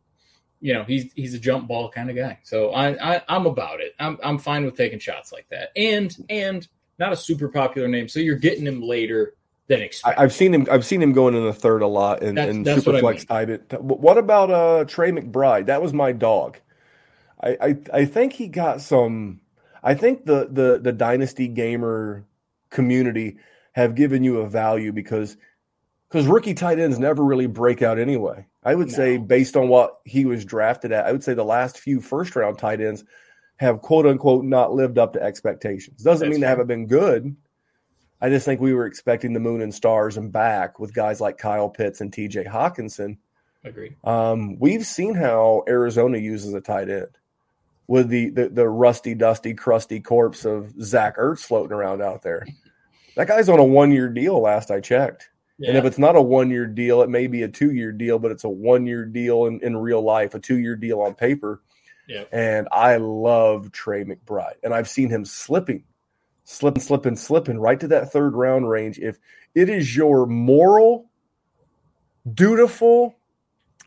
You know, he's he's a jump ball kind of guy. So I, I I'm about it. I'm I'm fine with taking shots like that. And and not a super popular name, so you're getting him later than expected. I, I've seen him. I've seen him going in the third a lot and, That's- in that's what I Superflex mean. tight end. What about uh, Trey McBride? That was my dog. I, I I think he got some. I think the the the dynasty gamer community have given you a value because because rookie tight ends never really break out anyway. I would say based on what he was drafted at, I would say the last few first round tight ends have quote unquote not lived up to expectations. Doesn't That's mean they haven't been good. I just think we were expecting the moon and stars and back with guys like Kyle Pitts and TJ Hockenson. Agreed. Um, we've seen how Arizona uses a tight end. with the, the the rusty, dusty, crusty corpse of Zach Ertz floating around out there. That guy's on a one year deal. Last I checked. And if it's not a one year deal, it may be a two year deal, but it's a one year deal in, in real life, a two year deal on paper. Yeah. And I love Trey McBride. And I've seen him slipping, slipping, slipping, slipping right to that third round range. If it is your moral, dutiful,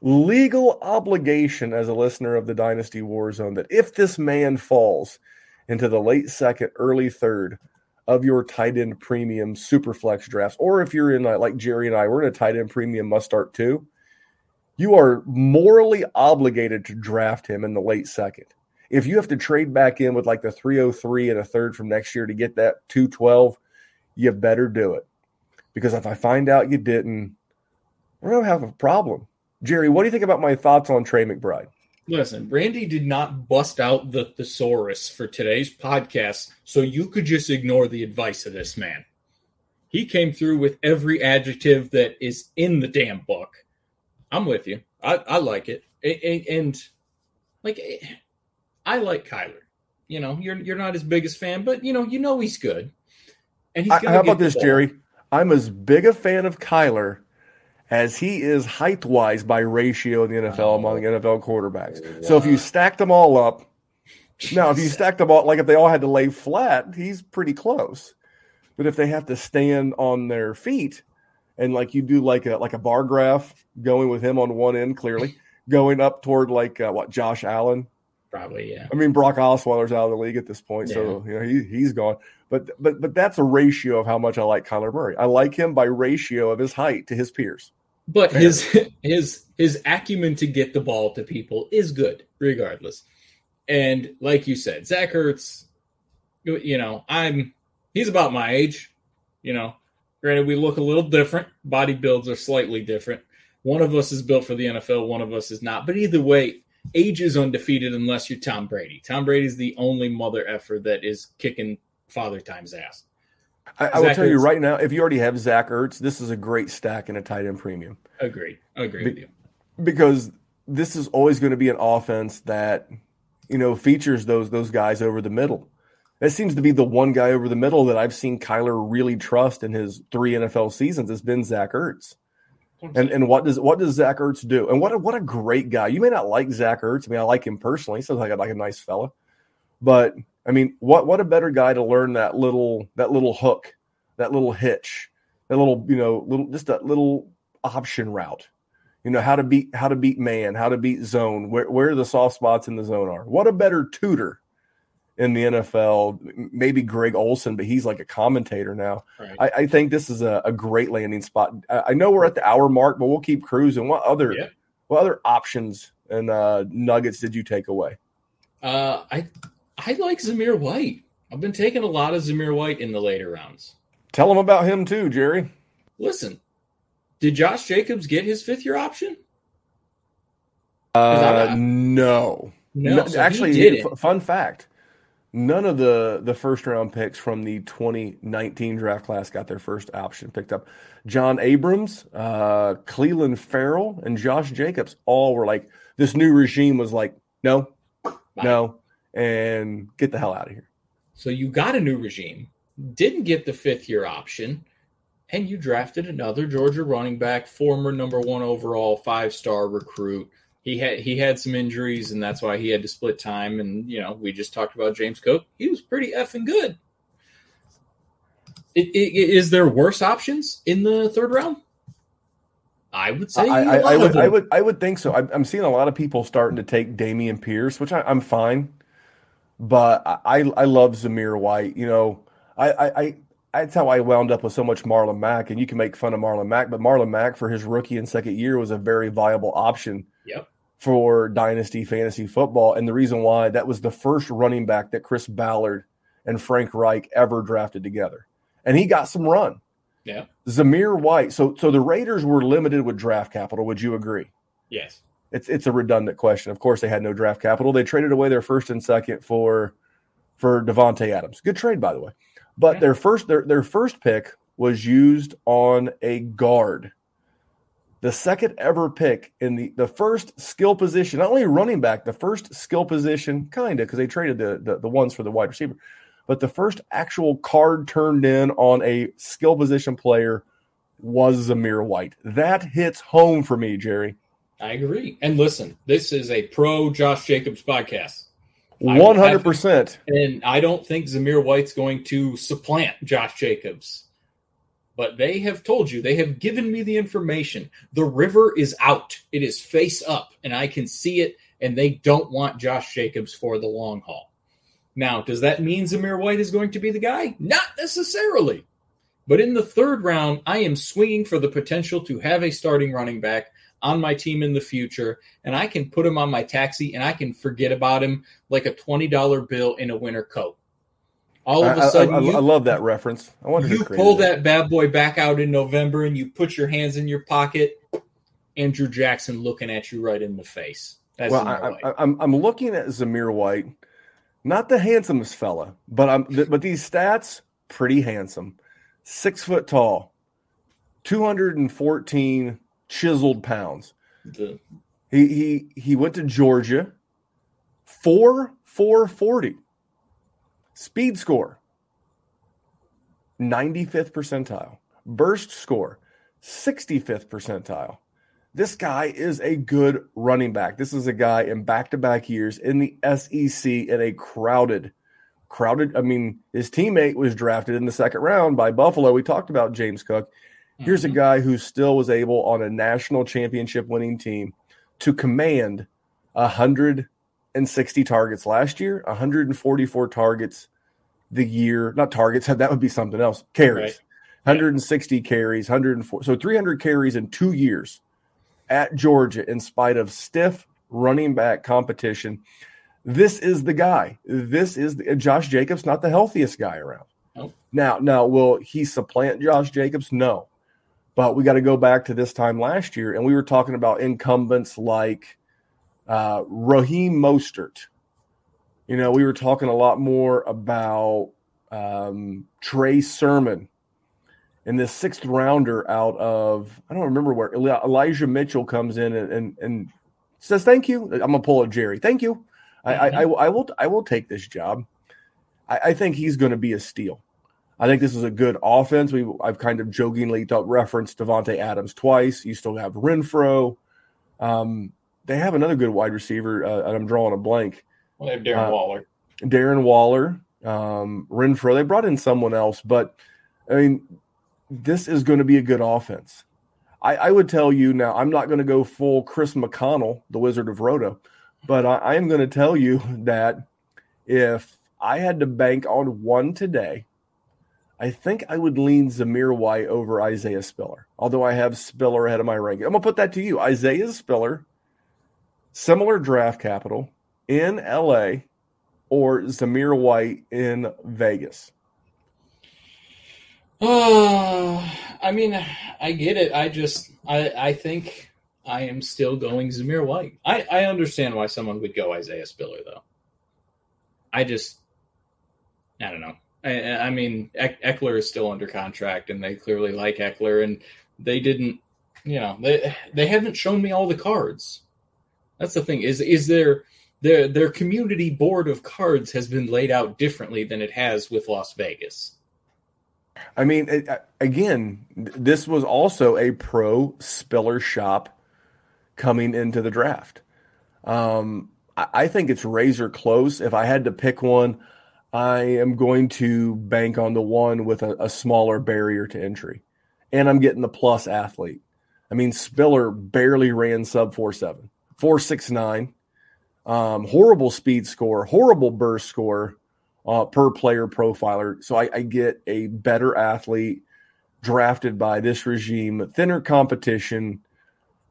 legal obligation as a listener of the Dynasty Warzone that if this man falls into the late second, early third of your tight end premium super flex drafts, or if you're in uh, like Jerry and I, we're in a tight end premium must start too, you are morally obligated to draft him in the late second. If you have to trade back in with like the 303 and a third from next year to get that 212, you better do it. Because if I find out you didn't, we're going to have a problem. Jerry, what do you think about my thoughts on Trey McBride? Listen, Randy did not bust out the thesaurus for today's podcast, so you could just ignore the advice of this man. He came through with every adjective that is in the damn book. I'm with you. I, I like it. And, and like I like Kyler. You know, you're you're not his biggest fan, but you know, you know he's good. And he's I, how about this, ball. Jerry? I'm as big a fan of Kyler as he is height wise by ratio in the NFL oh. among NFL quarterbacks. Wow. So if you stack them all up, now if you stack them all, like if they all had to lay flat, he's pretty close. But if they have to stand on their feet, and like you do like a like a bar graph going with him on one end, clearly [LAUGHS] going up toward like uh, what Josh Allen. Probably, yeah. I mean, Brock Osweiler's out of the league at this point, yeah. so you know he he's gone. But but but that's a ratio of how much I like Kyler Murray. I like him by ratio of his height to his peers. But Fair. his his his acumen to get the ball to people is good, regardless. And like you said, Zach Ertz, you know, I'm he's about my age. You know, granted we look a little different. Body builds are slightly different. One of us is built for the NFL, one of us is not. But either way, age is undefeated unless you're Tom Brady. Tom Brady's the only mother effer that is kicking father time's ass. I, I will tell Ertz. you right now, if you already have Zach Ertz, this is a great stack in a tight end premium. Agree. Agree Be- with you. Because this is always going to be an offense that, you know, features those those guys over the middle. That seems to be the one guy over the middle that I've seen Kyler really trust in his three NFL seasons has been Zach Ertz. And and what does what does Zach Ertz do? And what a, what a great guy. You may not like Zach Ertz. I mean, I like him personally. He sounds like a, like a nice fella. But I mean, what what a better guy to learn that little that little hook, that little hitch, that little you know little just that little option route. You know how to beat how to beat man, how to beat zone, where where the soft spots in the zone are. What a better tutor in the NFL. Maybe Greg Olsen, but he's like a commentator now. Right. I, I, think this is a, a great landing spot. I, I, know we're at the hour mark, but we'll keep cruising. What other yeah. what other options and uh, nuggets did you take away? Uh, I I like Zamir White. I've been taking a lot of Zamir White in the later rounds. Tell them about him too, Jerry. Listen, did Josh Jacobs get his fifth year option? Uh, no. No, no so actually, fun fact: none of the the first round picks from the 2019 draft class got their first option picked up. John Abrams, uh, Ferrell, and Josh Jacobs all were like, this new regime was like, no, no, and get the hell out of here. So you got a new regime, didn't get the fifth year option, and you drafted another Georgia running back, former number one overall five star recruit. He had he had some injuries, and that's why he had to split time. And you know, we just talked about James Cook. He was pretty effing good. It, it, is there worse options in the third round? I would say I, I, I would I would I would think so. I'm, I'm, seeing a lot of people starting to take Dameon Pierce, which I, am fine but I I love Zamir White. You know, I, I, I that's how I wound up with so much Marlon Mack. And you can make fun of Marlon Mack, but Marlon Mack for his rookie and second year was a very viable option. Yep. For dynasty fantasy football, and the reason why that was the first running back that Chris Ballard and Frank Reich ever drafted together, and he got some run. Yeah. Zamir White. So so the Raiders were limited with draft capital. Would you agree? Yes it's it's a redundant question. Of course, they had no draft capital. They traded away their first and second for for Davante Adams. Good trade, by the way. But yeah. their first their their first pick was used on a guard. The second ever pick in the, the first skill position, not only running back, the first skill position, kind of, because they traded the, the, the ones for the wide receiver, but the first actual card turned in on a skill position player was Zamir White. That hits home for me, Jerry. I agree. And listen, this is a pro Josh Jacobs podcast. One hundred percent. And I don't think Zamir White's going to supplant Josh Jacobs. But they have told you, they have given me the information. The river is out. It is face up, and I can see it, and they don't want Josh Jacobs for the long haul. Now, does that mean Zamir White is going to be the guy? Not necessarily. But in the third round, I am swinging for the potential to have a starting running back on my team in the future, and I can put him on my taxi and I can forget about him like a $20 bill in a winter coat. All of a sudden, I, I, you, I love that reference. I wonder you pull that bad boy back out in November and you put your hands in your pocket. Andrew Jackson looking at you right in the face. That's well, I, I, I'm, I'm looking at Zamir White, not the handsomest fella, but I'm but these stats pretty handsome. Six foot tall, two hundred and fourteen chiseled pounds. The- He he he went to Georgia. Four four forty. Speed score. 95th percentile. Burst score. 65th percentile. This guy is a good running back. This is a guy in back-to-back years in the SEC in a crowded crowded I mean his teammate was drafted in the second round by Buffalo. We talked about James Cook. Here's a Mhm. guy who still was able on a national championship winning team to command 160 targets last year, 144 targets the year, not targets, [LAUGHS] that would be something else. Carries. Right. 160 carries, 104. So 300 carries in 2 years at Georgia in spite of stiff running back competition. This is the guy. This is the, Josh Jacobs, not the healthiest guy around. Nope. Now, now, will he supplant Josh Jacobs? No. But we got to go back to this time last year, and we were talking about incumbents like uh, Raheem Mostert. You know, we were talking a lot more about um, Trey Sermon and this sixth rounder out of I don't remember where Elijah Mitchell comes in and and, and says thank you. I'm gonna pull a Jerry. Thank you. I, I, I, I will I will take this job. I, I think he's going to be a steal. I think this is a good offense. We I've kind of jokingly referenced Davante Adams twice. You still have Renfrow. Um, they have another good wide receiver, uh, and I'm drawing a blank. Well, they have Darren Uh, Waller. Darren Waller, um, Renfrow. They brought in someone else, but I mean, this is going to be a good offense. I, I would tell you now, I'm not going to go full Chris McConnell, the Wizard of Rhoda, but I, I am going to tell you that if I had to bank on one today, I think I would lean Zamir White over Isaiah Spiller, although I have Spiller ahead of my ranking. I'm going to put that to you. Isaiah Spiller, similar draft capital in LA, or Zamir White in Vegas. Oh, [SIGHS] I mean, I get it. I just, I, I think I am still going Zamir White. I, I understand why someone would go Isaiah Spiller, though. I just, I don't know. I, I mean, Ekeler is still under contract, and they clearly like Ekeler, and they didn't, you know, they they haven't shown me all the cards. That's the thing. Is is their their their community board of cards has been laid out differently than it has with Las Vegas. I mean, it, again, this was also a pro Spiller shop coming into the draft. Um, I, I think it's razor close. If I had to pick one, I am going to bank on the one with a, a smaller barrier to entry, and I'm getting the plus athlete. I mean, Spiller barely ran sub four seven, four six nine. Um, horrible speed score, horrible burst score uh, per player profiler. So I, I get a better athlete drafted by this regime, thinner competition.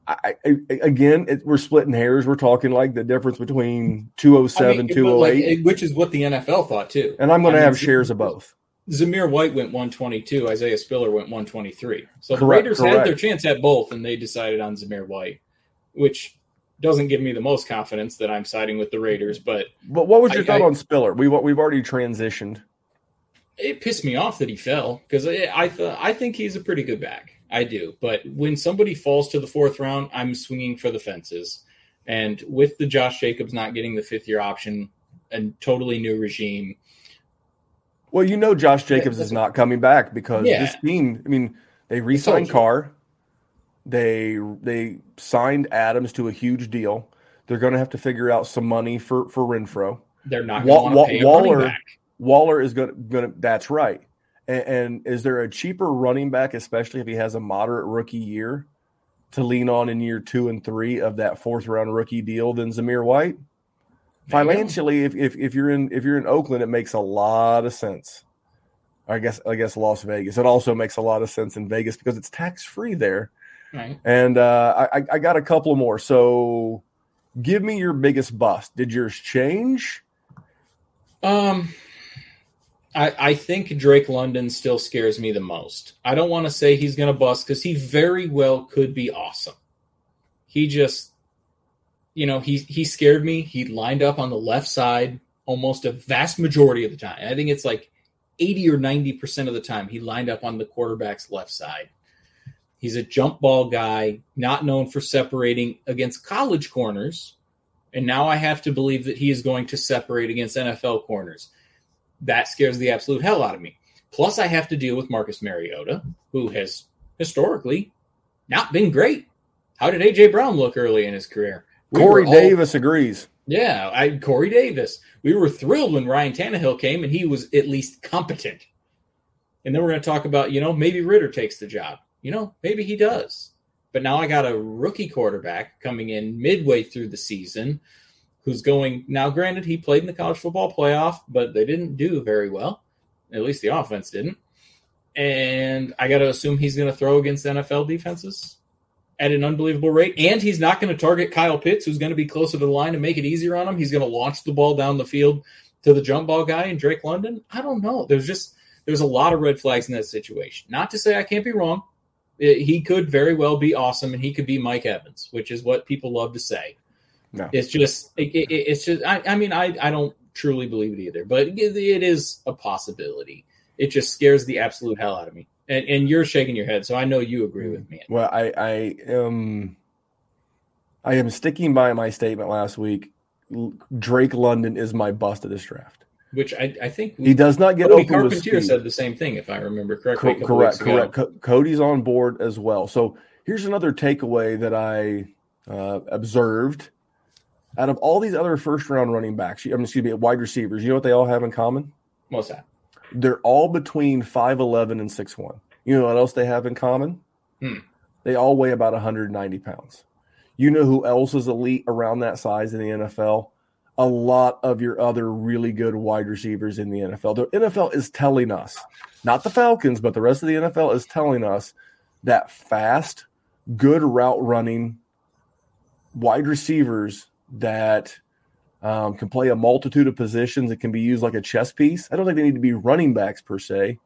I, I, again, it, we're splitting hairs. We're talking like the difference between 207, I mean, 208, like, which is what the NFL thought too. and I'm going to mean, have shares of both. Zamir White went 122. Isaiah Spiller went 123. So the Correct, Raiders had their chance at both, and they decided on Zamir White, which doesn't give me the most confidence that I'm siding with the Raiders. But But what was your I- thought I- on Spiller? We, we've already transitioned. it pissed me off that he fell because I I, th- I think he's a pretty good back. I do. But when somebody falls to the fourth round, I'm swinging for the fences. And with the Josh Jacobs not getting the fifth year option, and totally new regime. Well, you know, Josh Jacobs is not coming back because Yeah. this team. I mean, they re-signed. Carr. They they signed Adams to a huge deal. They're going to have to figure out some money for for Renfrow. They're not Wa- going to Wa- pay Waller-. Waller is going to, that's right. And, and is there a cheaper running back, especially if he has a moderate rookie year, to lean on in year two and three of that fourth round rookie deal than Zamir White? Financially, if, if if you're in if you're in Oakland, it makes a lot of sense. I guess I guess Las Vegas. It also makes a lot of sense in Vegas because it's tax free there. Right. And uh, I, I got a couple more. So, give me your biggest bust. Did yours change? Um, I, I think Drake London still scares me the most. I don't want to say he's going to bust because he very well could be awesome. He just, you know, he he scared me. He lined up on the left side almost a vast majority of the time. I think it's like eighty or ninety percent of the time he lined up on the quarterback's left side. He's a jump ball guy, not known for separating against college corners. And now I have to believe that he is going to separate against NFL corners. That scares the absolute hell out of me. Plus, I have to deal with Marcus Mariota, who has historically not been great. How did AJ Brown look early in his career? We Corey all- Davis agrees. yeah, I Corey Davis. We were thrilled when Ryan Tannehill came and he was at least competent. And then we're going to talk about, you know, maybe Ridder takes the job. You know, maybe he does. But now I got a rookie quarterback coming in midway through the season who's going now granted he played in the college football playoff, but they didn't do very well. At least the offense didn't. And I got to assume he's going to throw against NFL defenses at an unbelievable rate. And he's not going to target Kyle Pitts, who's going to be closer to the line and make it easier on him. He's going to launch the ball down the field to the jump ball guy and Drake London. I don't know. There's just there's a lot of red flags in that situation. Not to say I can't be wrong. It- he could very well be awesome, and he could be Mike Evans, which is what people love to say. No. It's just it, it, it's just I, I mean I I don't truly believe it either, but it, is a possibility. It just scares the absolute hell out of me. And, and you're shaking your head, so I know you agree with me. Well, I, I am I am sticking by my statement last week. Drake London is my bust of this draft. Which I, I think He does not get Cody open Carpentier said the same thing, if I remember correctly. Co- correct, correct. Co- Cody's on board as well. So here's another takeaway that I uh, observed. Out of all these other first round running backs, I mean, excuse me, wide receivers, you know what they all have in common? What's that? They're all between 5'11 and 6'1. You know what else they have in common? Hmm. They all weigh about 190 pounds. You know who else is elite around that size in the NFL? A lot of your other really good wide receivers in the NFL. The NFL is telling us, not the Falcons, but the rest of the NFL is telling us that fast, good route running wide receivers that um, can play a multitude of positions. It can be used like a chess piece. I don't think they need to be running backs per se,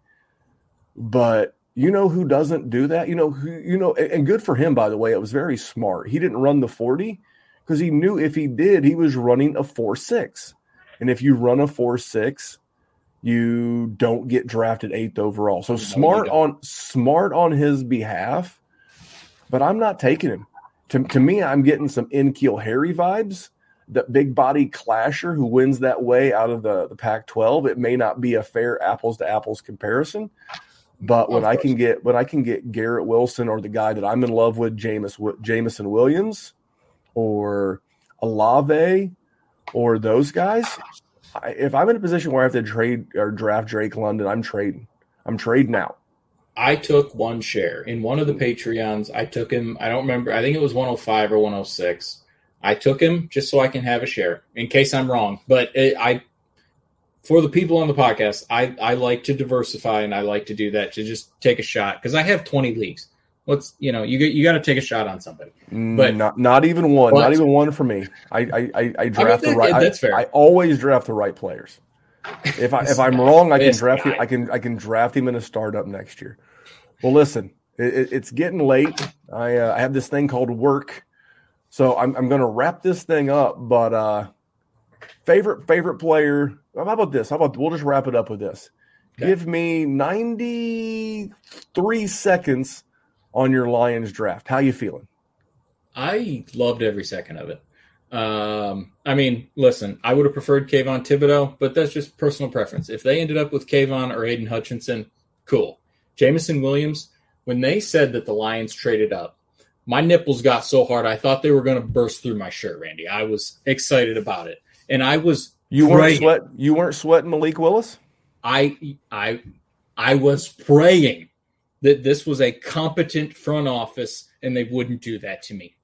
but you know who doesn't do that? You know who you know, and and good for him by the way. It was very smart. He didn't run the forty because he knew if he did, he was running a four six, and if you run a four six, you don't get drafted eighth overall. So you smart on smart on his behalf, but I'm not taking him. To, to me, I'm getting some N'Keal Harry vibes. That big body clasher who wins that way out of the, the Pac 12. It may not be a fair apples to apples comparison, but when I can get when I can get Garrett Wilson or the guy that I'm in love with, Jameis Jameson Williams, or Olave, or those guys, I, if I'm in a position where I have to trade or draft Drake London, I'm trading. I'm trading out. I took one share in one of the Patreons. I took him. I don't remember. I think it was 105 or 106. I took him just so I can have a share in case I'm wrong. But it, I, for the people on the podcast, I I like to diversify and I like to do that to just take a shot because I have 20 leagues. What's you know you you got to take a shot on somebody. But- not not even one, not even one for me. I I, I, I draft the right. I- that's fair. I, always draft the right players. If I if I'm wrong, I can draft guy. I can I can draft him in a startup next year. Well, listen, it, it- it's getting late. I uh, I have this thing called work, so I'm I'm going to wrap this thing up. But uh, favorite favorite player. How about this? How about we'll just wrap it up with this. Okay. Give me 93 seconds on your Lions draft. How you feeling? I loved every second of it. Um, I mean, listen, I would have preferred Kayvon Thibodeaux, but that's just personal preference. If they ended up with Kayvon or Aidan Hutchinson, cool. Jameson Williams, when they said that the Lions traded up, my nipples got so hard I thought they were going to burst through my shirt, Randy. I was excited about it, and I was you weren't praying. sweat you weren't sweating Malik Willis. I I I was praying that this was a competent front office and they wouldn't do that to me.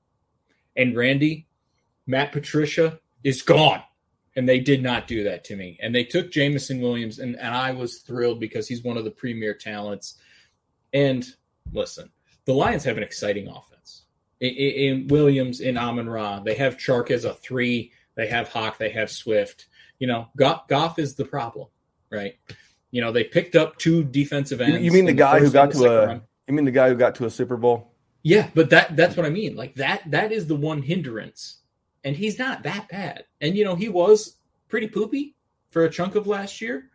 And Randy, Matt Patricia is gone. And they did not do that to me. And they took Jameson Williams, and, and I was thrilled because he's one of the premier talents. And listen, the Lions have an exciting offense. In, in Williams, in Amon-Ra, they have Chark as a three, they have Hawk, they have Swift. You know, Goff, Goff is the problem, right? You know, they picked up two defensive ends. you mean the guy who got to a round. you mean the guy who got to a Super Bowl? Yeah, but that that's what I mean. Like that that is the one hindrance. And he's not that bad. And you know, he was pretty poopy for a chunk of last year.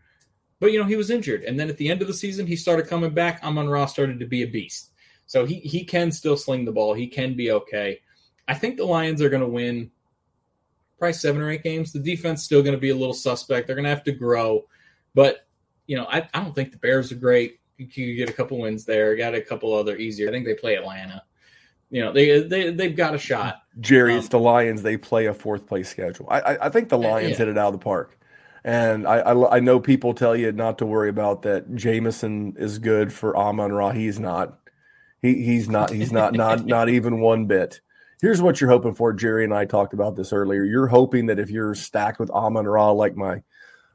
But you know, he was injured. And then at the end of the season, he started coming back. Amon-Ra started to be a beast. So he he can still sling the ball. He can be okay. I think the Lions are going to win probably seven or eight games. The defense still going to be a little suspect. They're going to have to grow. But, you know, I, I don't think the Bears are great. You get a couple wins there. Got a couple other easier. I think they play Atlanta. You know, they they they've got a shot. Jerry, Um, it's the Lions. They play a fourth place schedule. I, I, I think the Lions yeah. hit it out of the park. And I, I, I know people tell you not to worry about that. Jameson is good for Amon-Ra. He's not. He, he's not. He's not. Not [LAUGHS] not even one bit. Here's what you're hoping for. Jerry and I talked about this earlier. You're hoping that if you're stacked with Amon-Ra, like my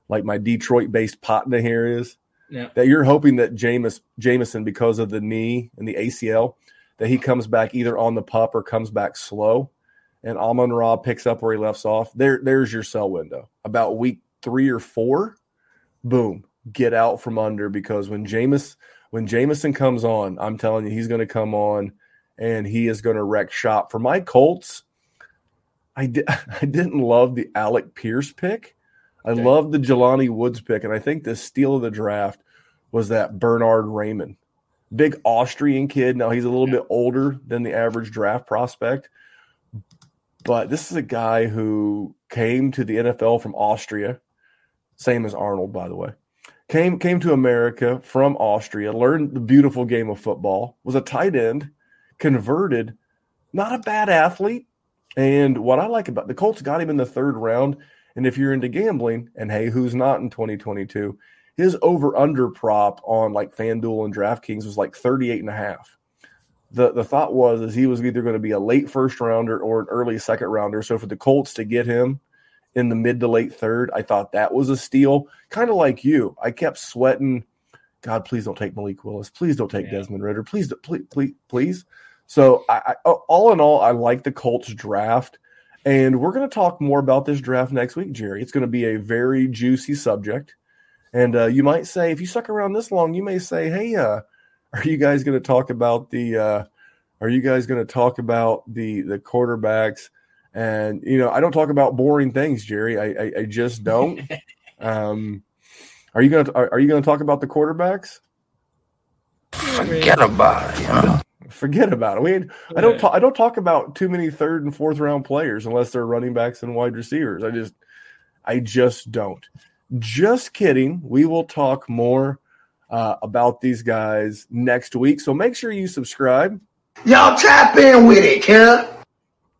like my Detroit-based Patna here is, Yeah. that you're hoping that Jameis Jameson, because of the knee and the ACL, that he comes back either on the pup or comes back slow, and Amon-Ra picks up where he left off. There, there's your sell window. About week three or four, boom, get out from under because when Jameis when Jameson comes on, I'm telling you, he's going to come on and he is going to wreck shop. For my Colts, I did [LAUGHS] I didn't love the Alec Pierce pick. I Okay. loved the Jelani Woods pick, and I think the steal of the draft was that Bernhard Raimann, big Austrian kid. Now he's a little Yeah. bit older than the average draft prospect, but this is a guy who came to the NFL from Austria, same as Arnold, by the way. Came came to America from Austria, learned the beautiful game of football, was a tight end, converted, not a bad athlete. And what I like about the Colts got him in the third round. And if you're into gambling, and hey, who's not in 2022? His over under prop on like FanDuel and DraftKings was like 38 and a half. The the thought was is he was either going to be a late first rounder or an early second rounder. So for the Colts to get him in the mid to late third, I thought that was a steal. Kind of like you. I kept sweating. God, please don't take Malik Willis. Please don't take Yeah. Desmond Ridder. Please, please, please, please. So, I, I, all in all, I like the Colts draft, and we're going to talk more about this draft next week, Jerry. It's going to be a very juicy subject, and uh, you might say, if you stuck around this long, you may say, "Hey, uh, are you guys going to talk about the? Uh, are you guys going to talk about the the quarterbacks?" And you know, I don't talk about boring things, Jerry. I I, I just don't. [LAUGHS] um, are you going to are, are you going to talk about the quarterbacks? Forget about it, you know. Forget about it. We I don't talk, I don't talk about too many third and fourth round players unless they're running backs and wide receivers. I just I just don't. Just kidding. We will talk more uh, about these guys next week. So make sure you subscribe, Y'all tap in with it, huh?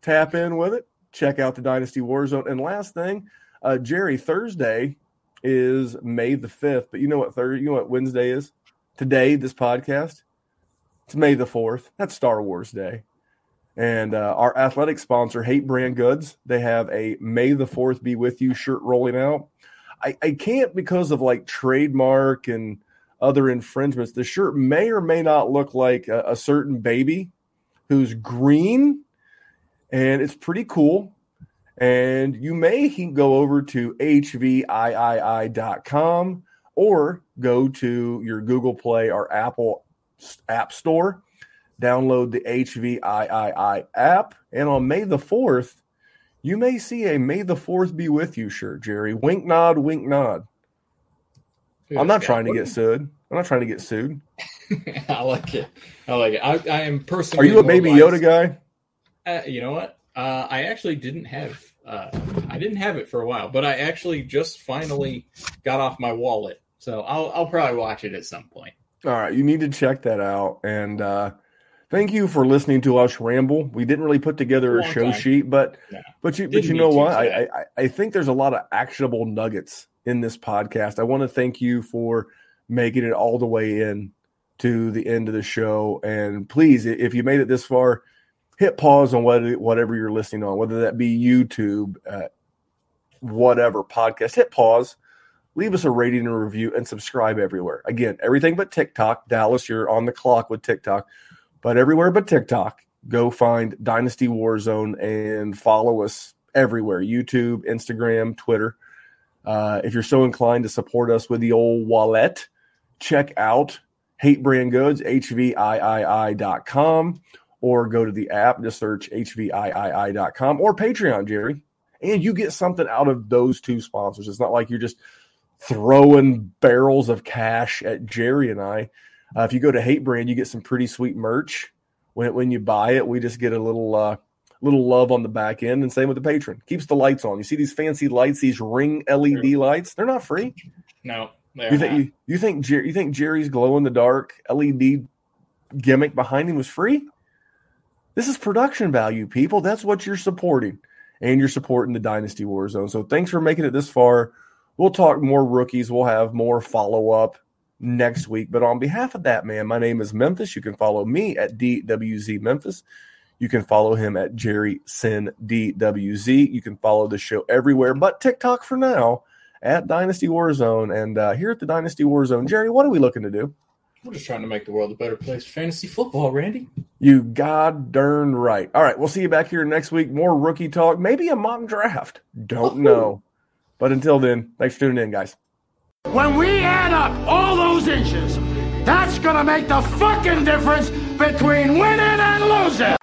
tap in with it, check out the Dynasty Warzone. And last thing, uh, Jerry, Thursday is May the fifth. But you know what Thursday? You know what Wednesday is? Today, this podcast. It's May the fourth. That's Star Wars Day. And uh, our athletic sponsor, Hate Brand Goods, they have a May the Fourth Be With You shirt rolling out. I, I can't because of like trademark and other infringements. The shirt may or may not look like a, a certain baby who's green, and it's pretty cool. And you may go over to HVIII.com or go to your Google Play or Apple App Store, download the HVIII app, and on May the 4th, you may see a May the 4th be with you shirt, Jerry. Wink, nod, wink, nod. I'm not trying to get sued. I'm not trying to get sued. [LAUGHS] I like it. I like it. I, I am Are you a baby. Yoda guy? Uh, you know what? Uh, I actually didn't have. Uh, I didn't have it for a while, but I actually just finally got off my wallet, so I'll I'll probably watch it at some point. All right, you need to check that out. And uh, thank you for listening to us ramble. We didn't really put together a show time. sheet, but but you but Didn't you know what? I. I I think there's a lot of actionable nuggets in this podcast. I want to thank you for making it all the way in to the end of the show. And please, if you made it this far, hit pause on what, whatever you're listening on, whether that be YouTube, uh, whatever podcast. Hit pause, leave us a rating and review, and subscribe everywhere. Again, everything but TikTok. Dallas, you're on the clock with TikTok, but everywhere but TikTok, go find Dynasty Warzone and follow us everywhere YouTube, Instagram, Twitter. Uh, if you're so inclined to support us with the old wallet, check out Hate Brand Goods, HVIII.com, or go to the app, just search HVIII.com or Patreon, Jerry. And you get something out of those two sponsors. It's not like you're just throwing barrels of cash at Jerry and I. Uh, if you go to Hate Brand, you get some pretty sweet merch. When, when you buy it, we just get a little uh, little love on the back end, and same with the Patreon. Keeps the lights on. You see these fancy lights, these ring LED lights? They're not free. No, they're You think you, you think Jer- you think Jerry's glow in the dark LED gimmick behind him was free? This is production value, people. That's what you're supporting, and you're supporting the Dynasty Warzone. So thanks for making it this far. We'll talk more rookies. We'll have more follow up next week. But on behalf of that man, my name is Memphis. You can follow me at DWZ Memphis. You can follow him at Jerry Sin DWZ. You can follow the show everywhere but TikTok for now at Dynasty Warzone. And uh, here at the Dynasty Warzone, Jerry, what are we looking to do? We're just trying to make the world a better place for fantasy football, Randy. You god darn right. All right, we'll see you back here next week. More rookie talk, maybe a mock draft. Don't know. But until then, thanks for tuning in, guys. When we add up all those inches, that's gonna make the fucking difference between winning and losing.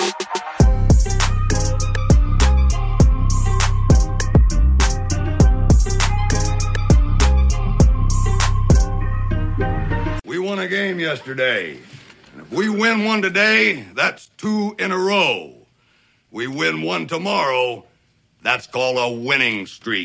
We won a game yesterday. And if we win one today, that's two in a row. We win one tomorrow, that's called a winning streak.